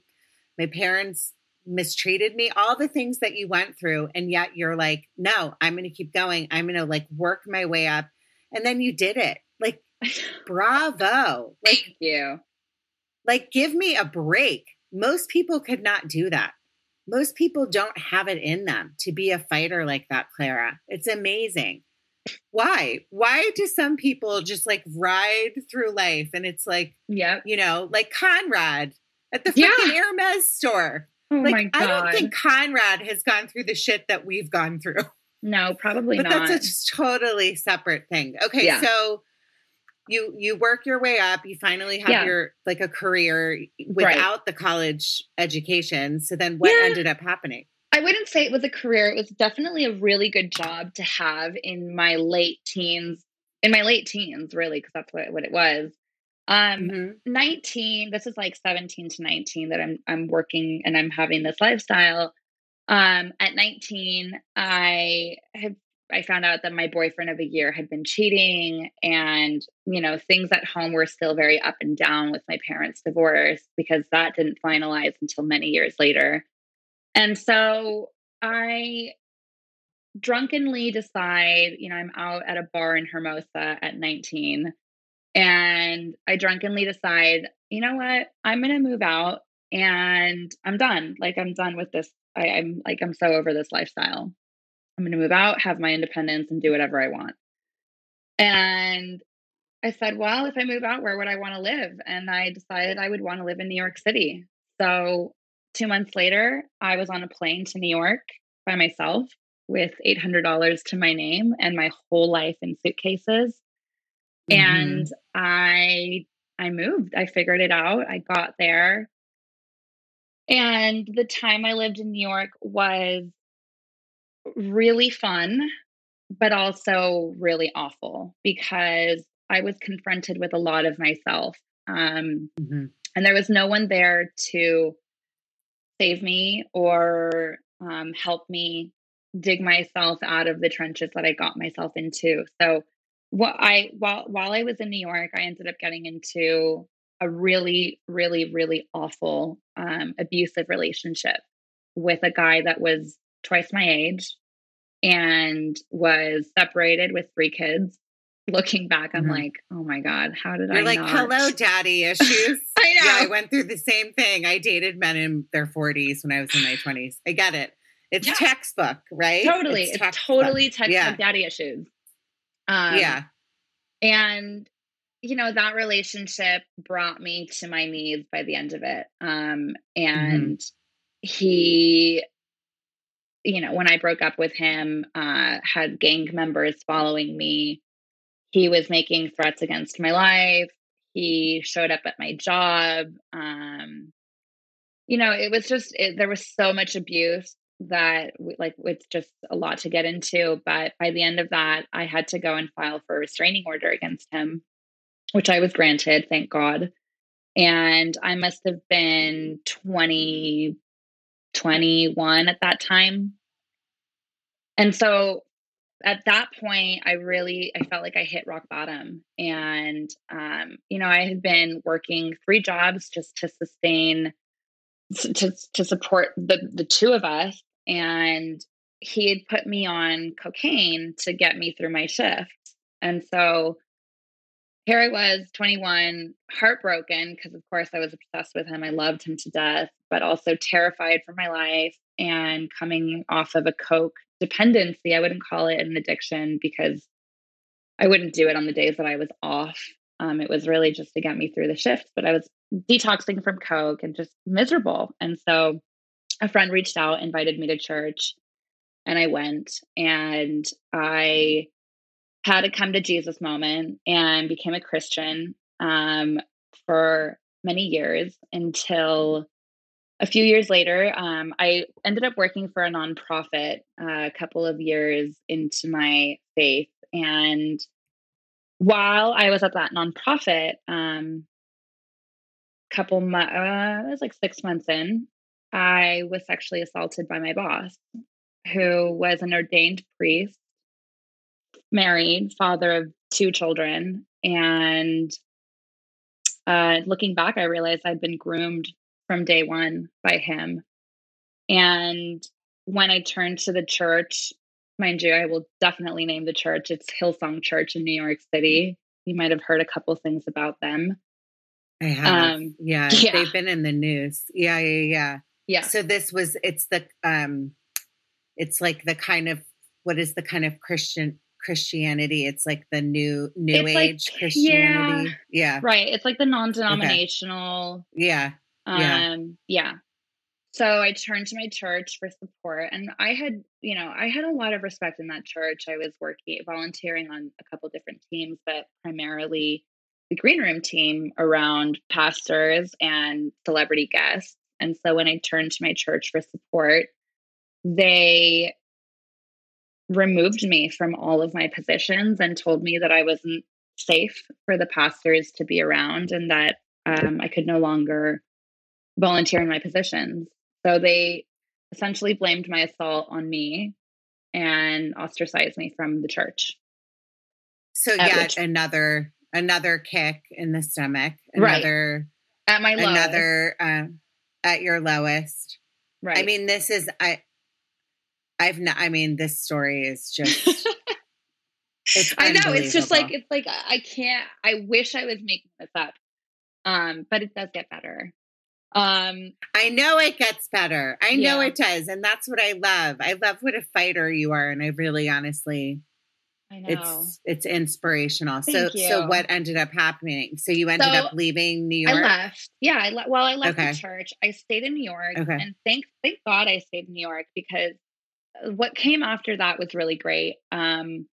My parents mistreated me, all the things that you went through. And yet you're like, no, I'm going to keep going. I'm going to like work my way up. And then you did it. Like, bravo. Like, thank you. Like give me a break. Most people could not do that. Most people don't have it in them to be a fighter like that, Clara. It's amazing. Why? Why do some people just like ride through life and it's like, yeah, you know, like Conrad at the Yeah. Hermes store? Oh like, my god. I don't think Conrad has gone through the shit that we've gone through. no, probably but not. But that's a totally separate thing. Okay, Yeah. so you you work your way up. You finally have Yeah. your like a career without the college education. So then, what Yeah. ended up happening? I wouldn't say it was a career. It was definitely a really good job to have in my late teens. In my late teens, really, because that's what, what it was. Um, Mhm. 19 this is like 17 to 19 that i'm i'm working and i'm having this lifestyle um at 19 i had i found out that my boyfriend of a year had been cheating and you know things at home were still very up and down with my parents divorce because that didn't finalize until many years later and so i drunkenly decide, you know, I'm out at a bar in Hermosa at 19 and I drunkenly decide, you know what, I'm going to move out and I'm done. Like, I'm done with this. I, I'm like, I'm so over this lifestyle. I'm going to move out, have my independence, and do whatever I want. And I said, well, if I move out, where would I want to live? And I decided I would want to live in New York City. So, two months later, I was on a plane to New York by myself with $800 to my name and my whole life in suitcases. Mm-hmm. And I I moved. I figured it out. I got there. And the time I lived in New York was really fun, but also really awful because I was confronted with a lot of myself. Um, mm-hmm. And there was no one there to save me or um, help me dig myself out of the trenches that I got myself into. So, what I while while I was in New York, I ended up getting into a really, really, really awful um, abusive relationship with a guy that was twice my age and was separated with three kids. Looking back, I'm mm-hmm. like, oh my God, how did You're I? like, not? hello, daddy issues. I know. Yeah, I went through the same thing. I dated men in their 40s when I was in my 20s. I get it. It's yeah. textbook, right? Totally. It's, it's totally textbook yeah. daddy issues. Um, yeah. And, you know, that relationship brought me to my knees by the end of it. Um, and mm-hmm. he you know, when I broke up with him, uh, had gang members following me. He was making threats against my life. He showed up at my job. Um, you know, it was just, it, there was so much abuse that, like, it's just a lot to get into. But by the end of that, I had to go and file for a restraining order against him, which I was granted, thank God. And I must have been 20, 21 at that time. And so at that point, I really I felt like I hit rock bottom. And um, you know, I had been working three jobs just to sustain to to support the the two of us. And he had put me on cocaine to get me through my shift. And so here I was, 21, heartbroken because, of course, I was obsessed with him. I loved him to death, but also terrified for my life and coming off of a Coke dependency. I wouldn't call it an addiction because I wouldn't do it on the days that I was off. Um, it was really just to get me through the shifts, but I was detoxing from Coke and just miserable. And so a friend reached out, invited me to church, and I went and I had a come to Jesus moment and became a Christian um, for many years until a few years later, um, I ended up working for a nonprofit uh, a couple of years into my faith. And while I was at that nonprofit, um, couple months, uh, it was like six months in, I was sexually assaulted by my boss, who was an ordained priest married, father of two children. And uh, looking back, I realized I'd been groomed from day one by him. And when I turned to the church, mind you, I will definitely name the church. It's Hillsong Church in New York City. You might have heard a couple things about them. I have. Um, yeah, yeah, they've been in the news. Yeah, yeah, yeah. Yeah. So this was it's the um it's like the kind of what is the kind of Christian Christianity. It's like the new new it's age like, Christianity. Yeah. yeah. Right. It's like the non-denominational. Okay. Yeah. Um yeah. yeah. So I turned to my church for support and I had, you know, I had a lot of respect in that church. I was working volunteering on a couple different teams, but primarily the green room team around pastors and celebrity guests. And so when I turned to my church for support, they removed me from all of my positions and told me that I wasn't safe for the pastors to be around and that um, I could no longer volunteer in my positions. So they essentially blamed my assault on me and ostracized me from the church. So yeah, which, another another kick in the stomach, another right. at my lowest. another uh, at your lowest. Right. I mean, this is I I've not, I mean, this story is just. I know it's just like it's like I can't. I wish I was making this up, um, but it does get better. Um, I know it gets better. I yeah. know it does, and that's what I love. I love what a fighter you are, and I really, honestly, I know it's it's inspirational. Thank so, you. so what ended up happening? So you ended so up leaving New York. I left. Yeah, I le- well, I left okay. the church. I stayed in New York, okay. and thank thank God I stayed in New York because what came after that was really great. Um,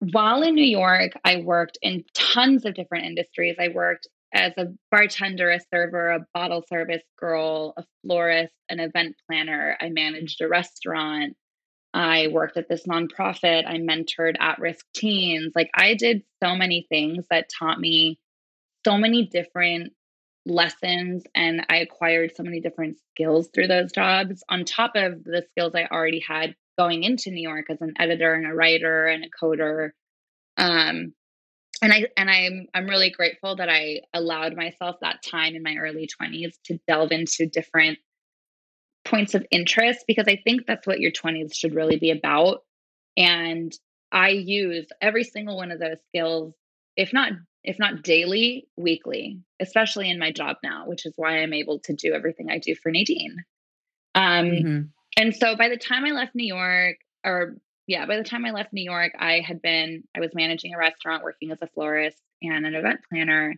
while in New York, I worked in tons of different industries. I worked as a bartender, a server, a bottle service girl, a florist, an event planner. I managed a restaurant. I worked at this nonprofit. I mentored at risk teens. Like I did so many things that taught me so many different lessons and I acquired so many different skills through those jobs on top of the skills I already had going into New York as an editor and a writer and a coder. Um, and I and I'm I'm really grateful that I allowed myself that time in my early 20s to delve into different points of interest because I think that's what your 20s should really be about. And I use every single one of those skills, if not if not daily, weekly, especially in my job now, which is why I'm able to do everything I do for Nadine. Um, mm-hmm. And so by the time I left New York, or yeah, by the time I left New York, I had been, I was managing a restaurant, working as a florist and an event planner.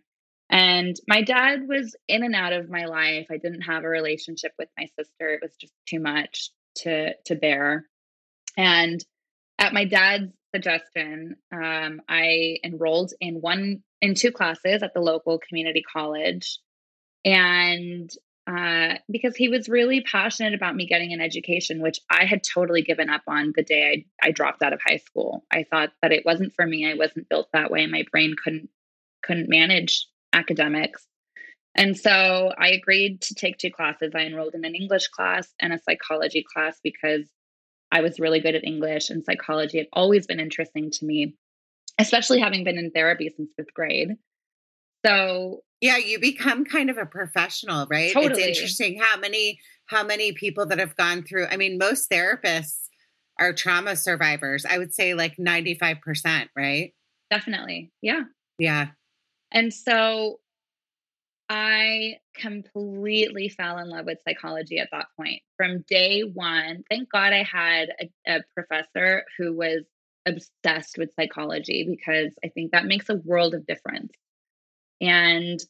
And my dad was in and out of my life. I didn't have a relationship with my sister. It was just too much to to bear. And at my dad's suggestion, um, I enrolled in one in two classes at the local community college. And uh, because he was really passionate about me getting an education, which I had totally given up on the day I, I dropped out of high school. I thought that it wasn't for me. I wasn't built that way. My brain couldn't couldn't manage academics. And so I agreed to take two classes. I enrolled in an English class and a psychology class because I was really good at English and psychology had always been interesting to me, especially having been in therapy since fifth grade. So yeah, you become kind of a professional, right? Totally. It's interesting how many how many people that have gone through. I mean, most therapists are trauma survivors. I would say like 95%, right? Definitely. Yeah. Yeah. And so I completely fell in love with psychology at that point. From day one, thank God I had a, a professor who was obsessed with psychology because I think that makes a world of difference. And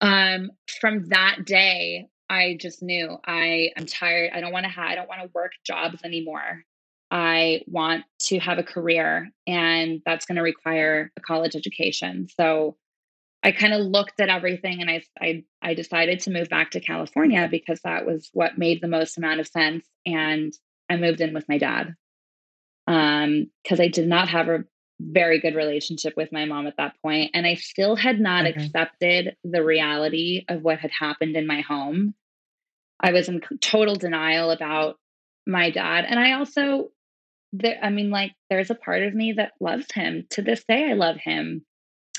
um, from that day, I just knew I am tired. I don't want to I don't want to work jobs anymore. I want to have a career and that's going to require a college education. So I kind of looked at everything and I, I, I decided to move back to California because that was what made the most amount of sense. And I moved in with my dad um because I did not have a very good relationship with my mom at that point and i still had not okay. accepted the reality of what had happened in my home. I was in total denial about my dad and i also there i mean like there's a part of me that loves him. To this day i love him.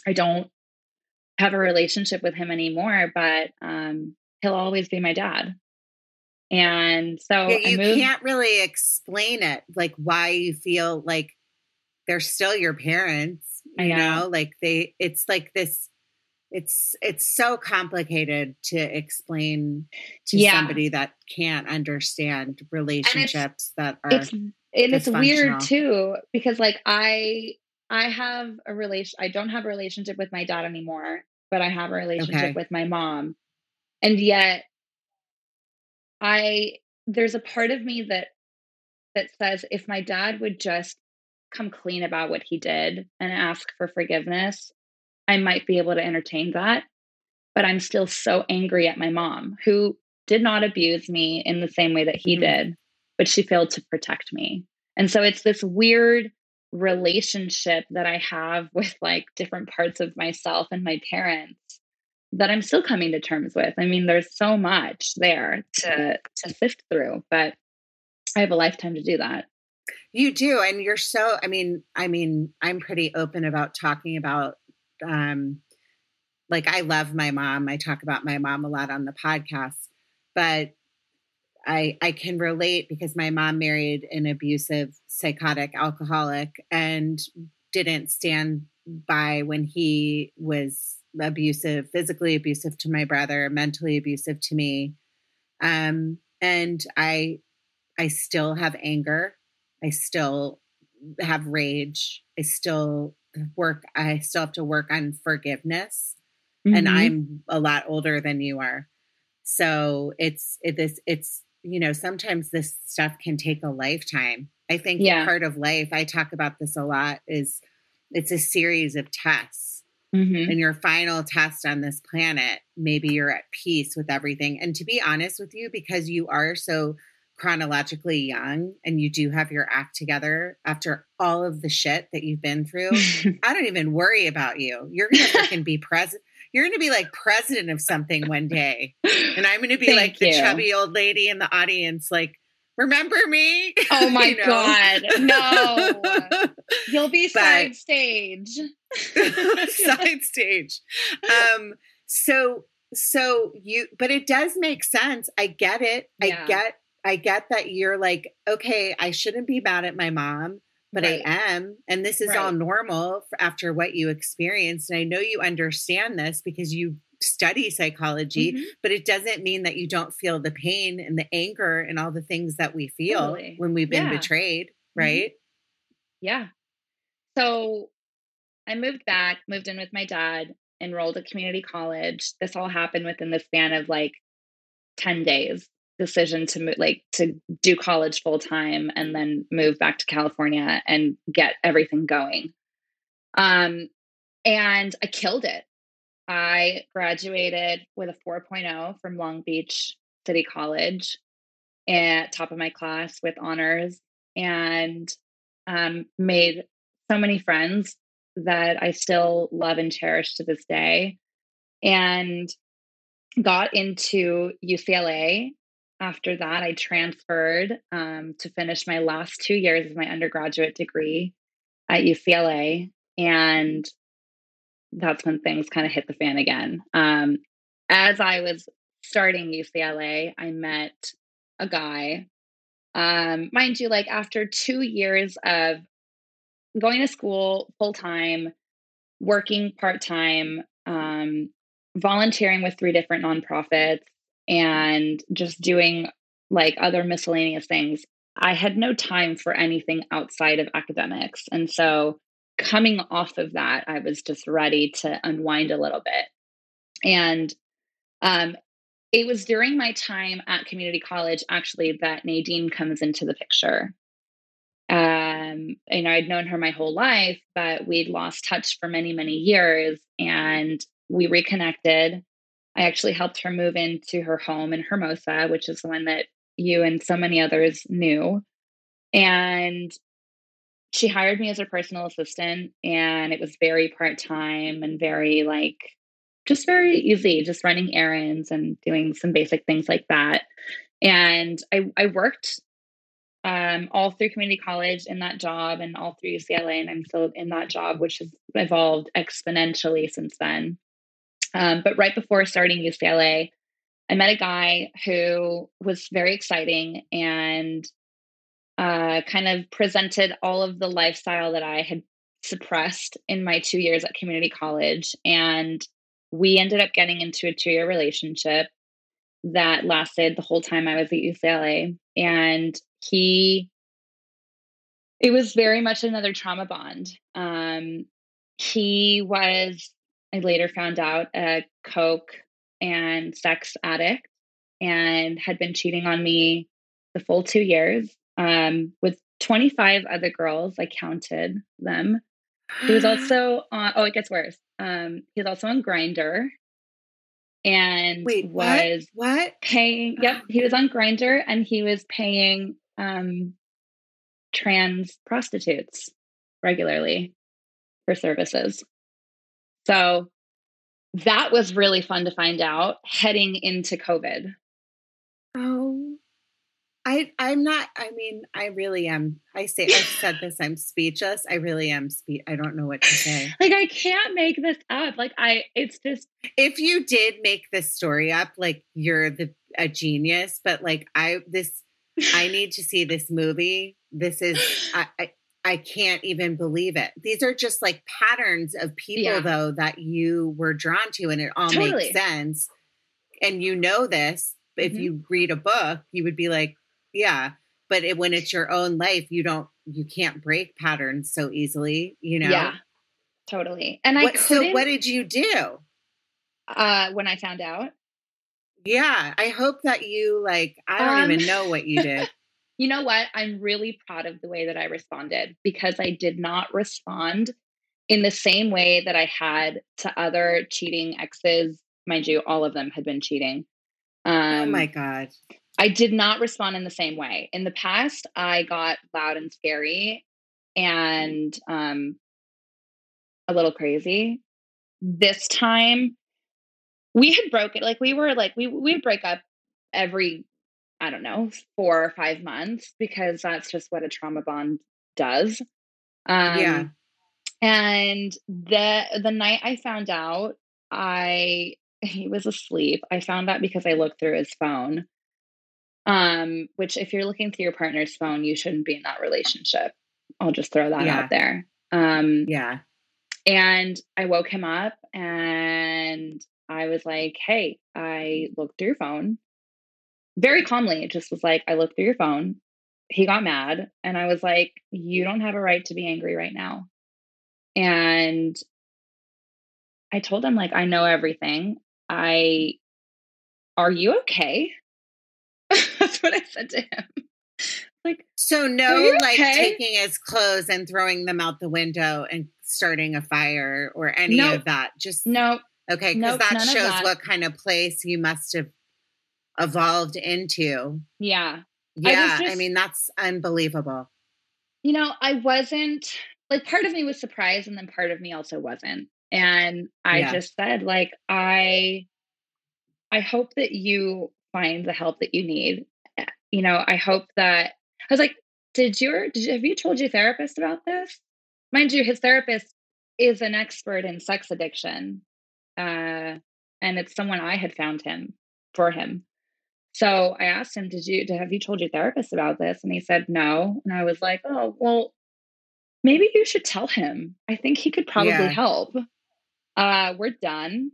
I don't have a relationship with him anymore but um he'll always be my dad. And so yeah, you can't really explain it like why you feel like they're still your parents you know. know like they it's like this it's it's so complicated to explain to yeah. somebody that can't understand relationships that are it's, and it's weird too because like i i have a relation i don't have a relationship with my dad anymore but i have a relationship okay. with my mom and yet i there's a part of me that that says if my dad would just come clean about what he did and ask for forgiveness, I might be able to entertain that. But I'm still so angry at my mom, who did not abuse me in the same way that he mm-hmm. did, but she failed to protect me. And so it's this weird relationship that I have with like different parts of myself and my parents that I'm still coming to terms with. I mean, there's so much there to to sift through, but I have a lifetime to do that. You do, and you're so. I mean, I mean, I'm pretty open about talking about. um like I love my mom. I talk about my mom a lot on the podcast, but I I can relate because my mom married an abusive psychotic alcoholic and didn't stand by when he was abusive, physically abusive to my brother, mentally abusive to me. Um, and I I still have anger. I still have rage. I still work I still have to work on forgiveness. Mm-hmm. And I'm a lot older than you are. So it's it, this, it's you know, sometimes this stuff can take a lifetime. I think yeah. part of life, I talk about this a lot, is it's a series of tests. Mm-hmm. And your final test on this planet, maybe you're at peace with everything. And to be honest with you, because you are so chronologically young and you do have your act together after all of the shit that you've been through, I don't even worry about you. You're gonna fucking be president. You're gonna be like president of something one day, and I'm gonna be like the chubby old lady in the audience, like. Remember me? Oh my you know? god, no! You'll be side stage. side stage. Um. So so you, but it does make sense. I get it. Yeah. I get I get that you're like, okay, I shouldn't be mad at my mom, but right. I am. And this is right. all normal after what you experienced. And I know you understand this because you study psychology, mm-hmm. but it doesn't mean that you don't feel the pain and the anger and all the things that we feel totally. when we've been yeah. betrayed, mm-hmm. right? Mm-hmm. Yeah. So I moved back, moved in with my dad, enrolled at community college. This all happened within the span of like 10 days decision to move, like to do college full time and then move back to California and get everything going. Um, and I killed it. I graduated with a 4.0 from Long Beach City College at top of my class with honors and um, made so many friends that I still love and cherish to this day. And got into UCLA after that, I transferred um, to finish my last two years of my undergraduate degree at UCLA. And that's when things kind of hit the fan again. Um, as I was starting UCLA, I met a guy. Um, mind you, like after two years of going to school full time, working part time, um, volunteering with three different nonprofits, and just doing like other miscellaneous things, I had no time for anything outside of academics. And so coming off of that, I was just ready to unwind a little bit. And um, it was during my time at community college actually that Nadine comes into the picture. Um, you know, I'd known her my whole life, but we'd lost touch for many, many years. And we reconnected I actually helped her move into her home in Hermosa, which is the one that you and so many others knew. And she hired me as her personal assistant, and it was very part time and very like just very easy, just running errands and doing some basic things like that. And I, I worked um, all through community college in that job and all through UCLA, and I'm still in that job, which has evolved exponentially since then. Um, but right before starting UCLA, I met a guy who was very exciting and uh, kind of presented all of the lifestyle that I had suppressed in my two years at community college. And we ended up getting into a two year relationship that lasted the whole time I was at UCLA. And he, it was very much another trauma bond. Um, he was I later found out a coke and sex addict and had been cheating on me the full two years um, with 25 other girls. I counted them. He was also on, oh, it gets worse. Um, he was also on Grindr and Wait, was what? what? paying. Yep, he was on Grindr and he was paying um, trans prostitutes regularly for services. So that was really fun to find out heading into COVID. Oh, I I'm not. I mean, I really am. I say I've said this. I'm speechless. I really am. Spe- I don't know what to say. like I can't make this up. Like I, it's just. If you did make this story up, like you're the a genius, but like I this I need to see this movie. This is I, I I can't even believe it. These are just like patterns of people Yeah. though that you were drawn to and it all Totally. makes sense. And you know this. If Mhm. you read a book, you would be like, yeah, but it, when it's your own life, you don't you can't break patterns so easily, you know. Yeah, totally. And I What, couldn't. so what did you do? uh, when I found out, Yeah, I hope that you like I don't Um, even know what you did. You know what? I'm really proud of the way that I responded because I did not respond in the same way that I had to other cheating exes. Mind you, all of them had been cheating. Um, oh my god. I did not respond in the same way. In the past, I got loud and scary and um, a little crazy. This time, we had broken. Like we were like we we would break up every I don't know four or five months because that's just what a trauma bond does. Um, Yeah. And the the night I found out, I he was asleep. I found out because I looked through his phone. Um, which if you're looking through your partner's phone, you shouldn't be in that relationship. I'll just throw that Yeah. out there. Um, Yeah. and I woke him up and I was like, Hey, I looked through your phone. Very calmly, it just was like, I looked through your phone. He got mad. And I was like, You don't have a right to be angry right now. And I told him, like, I know everything. I, are you okay? That's what I said to him. Like, So no like okay? taking his clothes and throwing them out the window and starting a fire or any Nope. of that. Just no, okay, because nope, that shows that. what kind of place you must have evolved into. yeah. Yeah, I, just- mean that's unbelievable. you know, I wasn't like part of me was surprised and then part of me also wasn't. And I Yeah. just said like I I hope that you find the help that you need. Uh, You know, I hope that I was like, did your did you, have you told your therapist about this? Mind you, his therapist is an expert in sex addiction. Uh and it's someone I had found him for him. So I asked him, "Did you have you told your therapist about this?" And he said no. And I was like, "Oh, well, maybe you should tell him. I think he could probably Yeah. help." Uh, we're done,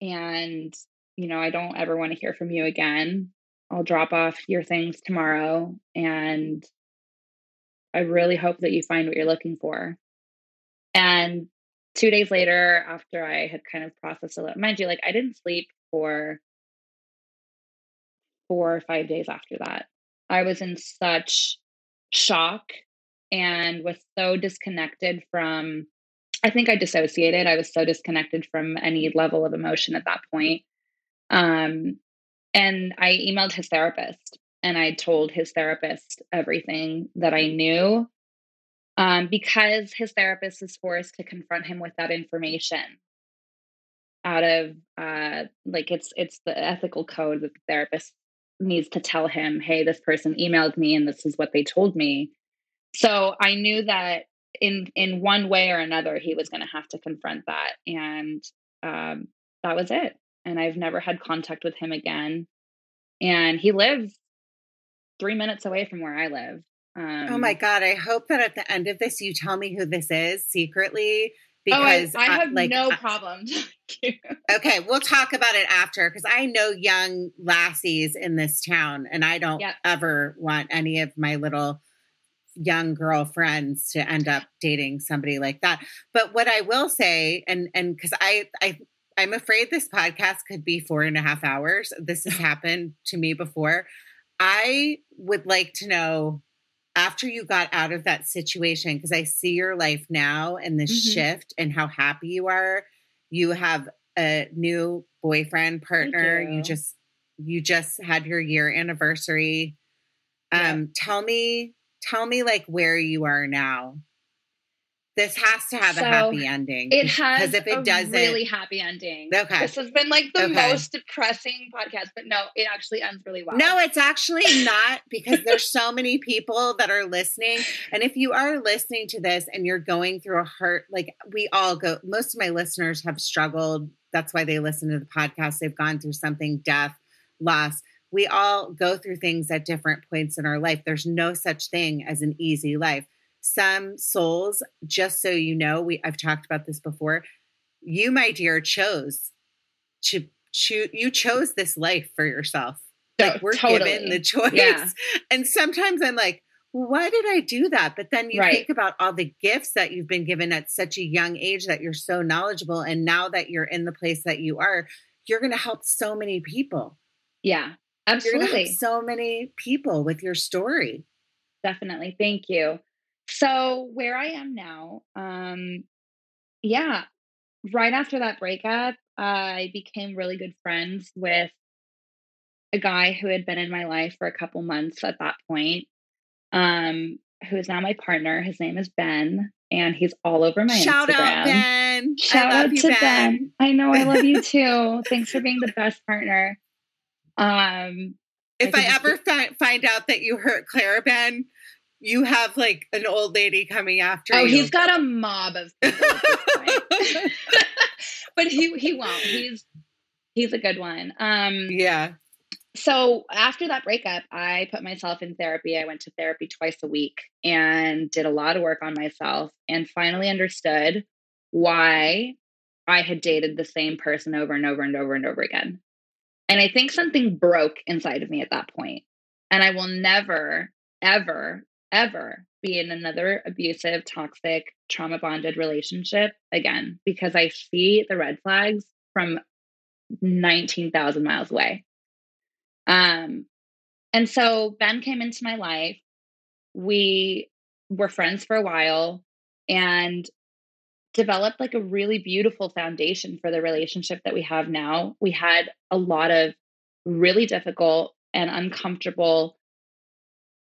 and you know, I don't ever want to hear from you again. I'll drop off your things tomorrow, and I really hope that you find what you're looking for. And two days later, after I had kind of processed a little, mind you, like I didn't sleep for four or five days after that. I was in such shock and was so disconnected from, I think I dissociated. I was so disconnected from any level of emotion at that point. Um, and I emailed his therapist and I told his therapist everything that I knew um, because his therapist is forced to confront him with that information out of uh, like it's it's the ethical code that the therapist needs to tell him hey this person emailed me and this is what they told me so i knew that in in one way or another he was going to have to confront that and um, that was it and i've never had contact with him again and he lives three minutes away from where i live um, oh my god! I hope that at the end of this, you tell me who this is secretly oh, I, I uh, have like, no I- problem Okay, we'll talk about it after because I know young lassies in this town, and I don't Yep. ever want any of my little young girlfriends to end up dating somebody like that. But what I will say, and and because I I I'm afraid this podcast could be four and a half hours. This has happened to me before. I would like to know after you got out of that situation because I see your life now and this Mhm. shift and how happy you are. You have a new boyfriend partner. You. just you just had your year anniversary. Yeah. Um tell me tell me like where you are now. This has to have So, a happy ending. it has because if it a doesn't really happy ending Okay. this has been like the Okay. most depressing podcast but no it actually ends really well No, it's actually not because there's so many people that are listening. And if you are listening to this and you're going through a hurt, like we all go, most of my listeners have struggled. That's why they listen to the podcast. They've gone through something, death, loss. we all go through things at different points in our life. There's no such thing as an easy life. Some souls, just so you know, we I've talked about this before. You, my dear, chose to choose. You chose this life for yourself. Like we're totally. given the choice. Yeah. And sometimes I'm like, why did I do that? But then you right. think about all the gifts that you've been given at such a young age that you're so knowledgeable. And now that you're in the place that you are, you're going to help so many people. Yeah, absolutely. so many people with your story. Definitely. Thank you. So, where I am now, um, yeah, right after that breakup, I became really good friends with a guy who had been in my life for a couple months at that point, um, who is now my partner. His name is Ben, and he's all over my Shout Instagram. out, Ben. Shout out you, to ben. ben. I know I love you too. Thanks for being the best partner. Um, if I, I ever fi- find out that you hurt Clara, Ben, you have like an old lady coming after oh, you. he's got a mob of people but he he won't. He's he's a good one. Um yeah. So after that breakup, I put myself in therapy. I went to therapy twice a week and did a lot of work on myself and finally understood why I had dated the same person over and over and over and over again. And I think something broke inside of me at that point. And I will never, ever, ever be in another abusive, toxic, trauma bonded relationship again because I see the red flags from 19,000 miles away. Um, and so Ben came into my life. We were friends for a while and developed like a really beautiful foundation for the relationship that we have now. We had a lot of really difficult and uncomfortable,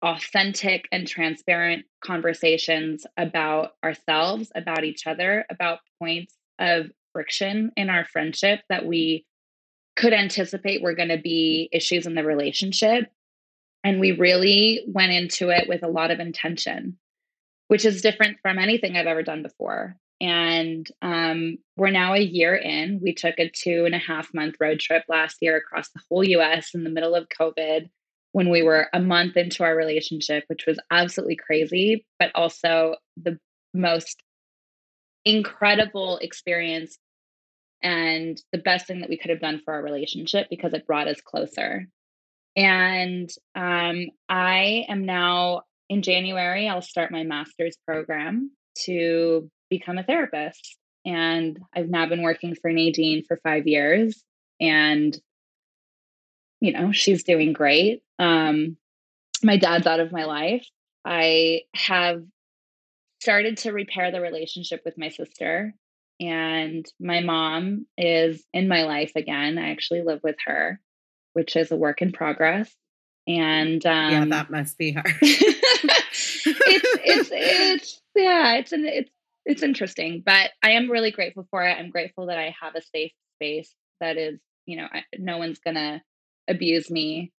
authentic and transparent conversations about ourselves, about each other, about points of friction in our friendship that we could anticipate were going to be issues in the relationship. And we really went into it with a lot of intention, which is different from anything I've ever done before. And um, we're now a year in. We took a two and a half month road trip last year across the whole US in the middle of COVID when we were a month into our relationship, which was absolutely crazy, but also the most incredible experience and the best thing that we could have done for our relationship because it brought us closer. And um, I am now in January, I'll start my master's program to become a therapist. And I've now been working for Nadine for five years. And, you know, she's doing great. Um, my dad's out of my life. I have started to repair the relationship with my sister and my mom is in my life again. I actually live with her, which is a work in progress. And um, yeah, that must be hard. it's it's it's yeah, it's an it's it's interesting, but I am really grateful for it. I'm grateful that I have a safe space that is, you know, I, no one's gonna abuse me.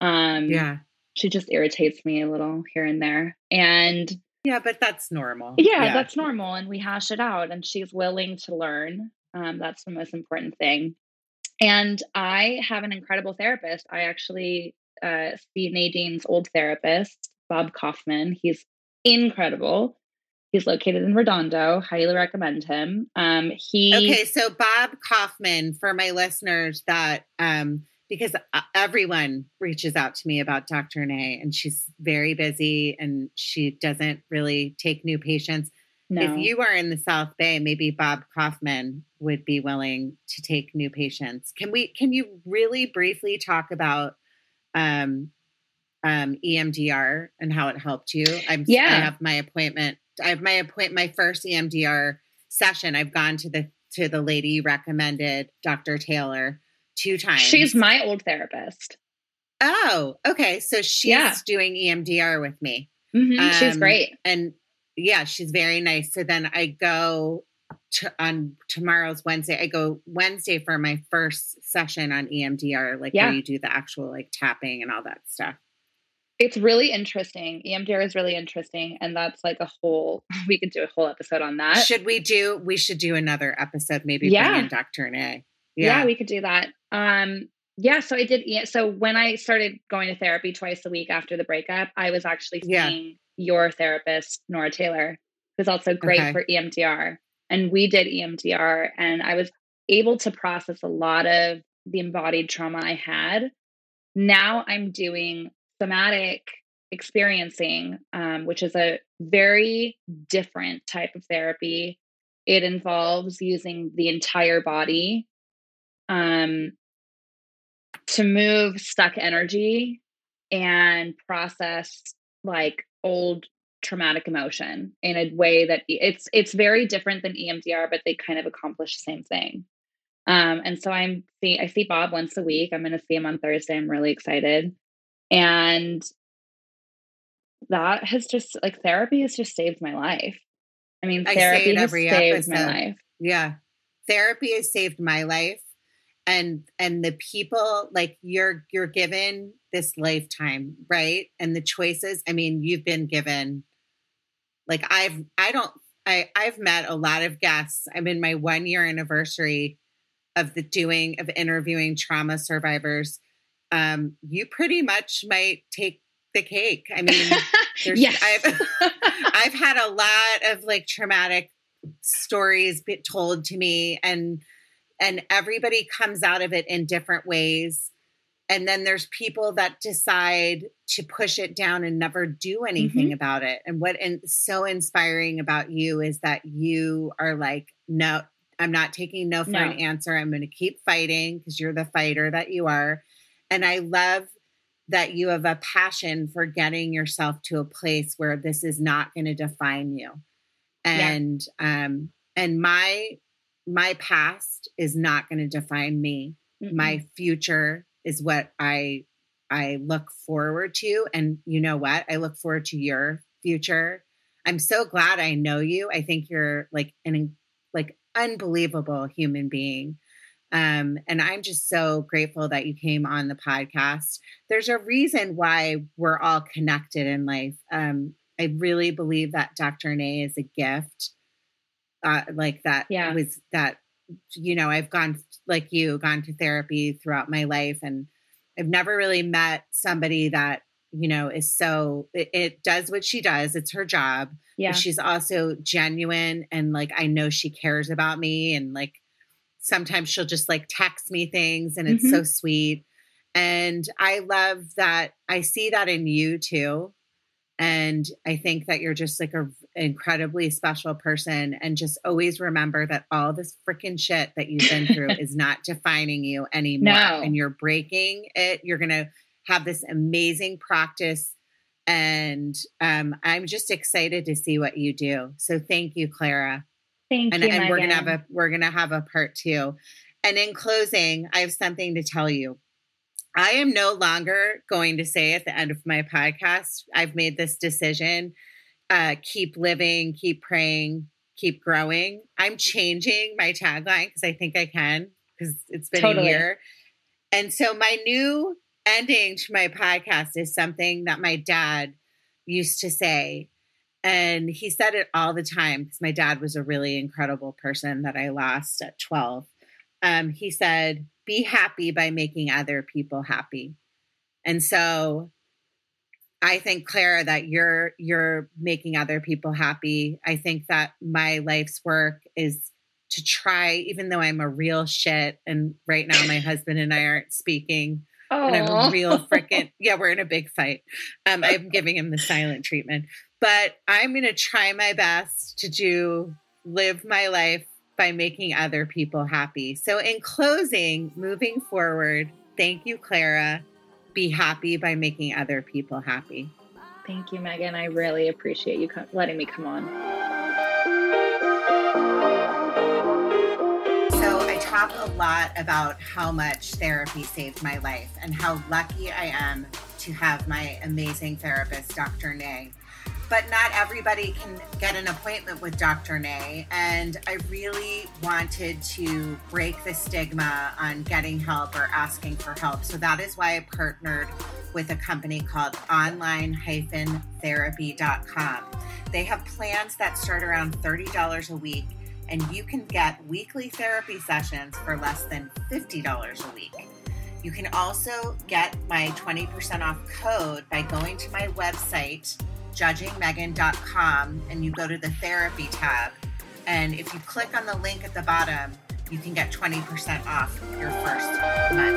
Um, yeah, she just irritates me a little here and there, and yeah, but that's normal. Yeah, yeah, that's normal. And we hash it out, and she's willing to learn. Um, that's the most important thing. And I have an incredible therapist. I actually uh, see Nadine's old therapist, Bob Kaufman. He's incredible. He's located in Redondo. Highly recommend him. Um, he okay. So Bob Kaufman, for my listeners that um, because uh, everyone reaches out to me about Dr. Nay and she's very busy and she doesn't really take new patients. No. If you are in the South Bay, maybe Bob Kaufman would be willing to take new patients. Can we can you really briefly talk about um, um, EMDR and how it helped you? I'm yeah. I have my appointment. I have my appointment my first EMDR session. I've gone to the to the lady you recommended, Dr. Taylor two times. She's my old therapist. Oh, okay. So she's yeah. doing EMDR with me. Mm-hmm. Um, she's great. And yeah, she's very nice. So then I go to, on tomorrow's Wednesday. I go Wednesday for my first session on EMDR, like yeah. where you do the actual like tapping and all that stuff. It's really interesting. EMDR is really interesting. And that's like a whole, we could do a whole episode on that. Should we do, we should do another episode, maybe yeah. bring in Dr. Nay. Yeah. yeah, we could do that. Um, yeah, so I did. Yeah, So when I started going to therapy twice a week after the breakup, I was actually seeing yeah. your therapist, Nora Taylor, who's also great okay. for EMDR. And we did EMDR, and I was able to process a lot of the embodied trauma I had. Now I'm doing somatic experiencing, um, which is a very different type of therapy. It involves using the entire body um, to move stuck energy and process like old traumatic emotion in a way that it's it's very different than EMDR, but they kind of accomplish the same thing. Um, and so I'm see I see Bob once a week. I'm going to see him on Thursday. I'm really excited, and that has just like therapy has just saved my life. I mean, therapy I has saved episode. my life. Yeah, therapy has saved my life and and the people like you're you're given this lifetime right? And the choices i mean you've been given like i've i don't i i've met a lot of guests. I'm in my one year anniversary of the doing of interviewing trauma survivors. Um you pretty much might take the cake. I mean yes. i've i've had a lot of like traumatic stories told to me and and everybody comes out of it in different ways and then there's people that decide to push it down and never do anything mm-hmm. about it and what and so inspiring about you is that you are like no i'm not taking no for no. an answer i'm going to keep fighting because you're the fighter that you are and i love that you have a passion for getting yourself to a place where this is not going to define you and yeah. um and my my past is not going to define me. Mm-hmm. My future is what I I look forward to and you know what? I look forward to your future. I'm so glad I know you. I think you're like an like unbelievable human being. Um, and I'm just so grateful that you came on the podcast. There's a reason why we're all connected in life. Um, I really believe that Dr. Nay is a gift uh, like that yeah. was that you know i've gone like you gone to therapy throughout my life and i've never really met somebody that you know is so it, it does what she does it's her job yeah she's also genuine and like i know she cares about me and like sometimes she'll just like text me things and it's mm-hmm. so sweet and i love that i see that in you too and I think that you're just like a incredibly special person. And just always remember that all this freaking shit that you've been through is not defining you anymore. No. And you're breaking it. You're gonna have this amazing practice. And um, I'm just excited to see what you do. So thank you, Clara. Thank and, you. And we're gonna have a we're gonna have a part two. And in closing, I have something to tell you. I am no longer going to say at the end of my podcast, I've made this decision. Uh, keep living, keep praying, keep growing. I'm changing my tagline because I think I can because it's been totally. a year. And so my new ending to my podcast is something that my dad used to say. And he said it all the time because my dad was a really incredible person that I lost at 12. Um, he said, be happy by making other people happy. And so I think Clara that you're you're making other people happy. I think that my life's work is to try even though I'm a real shit and right now my husband and I aren't speaking Oh. And I'm a real freaking yeah, we're in a big fight. Um, I'm giving him the silent treatment, but I'm going to try my best to do live my life by making other people happy. So, in closing, moving forward, thank you, Clara. Be happy by making other people happy. Thank you, Megan. I really appreciate you letting me come on. So, I talk a lot about how much therapy saved my life and how lucky I am to have my amazing therapist, Dr. Nay but not everybody can get an appointment with Dr. Nay. And I really wanted to break the stigma on getting help or asking for help. So that is why I partnered with a company called online-therapy.com. They have plans that start around $30 a week, and you can get weekly therapy sessions for less than $50 a week. You can also get my 20% off code by going to my website, judgingmegan.com, and you go to the therapy tab. And if you click on the link at the bottom, you can get 20% off your first month.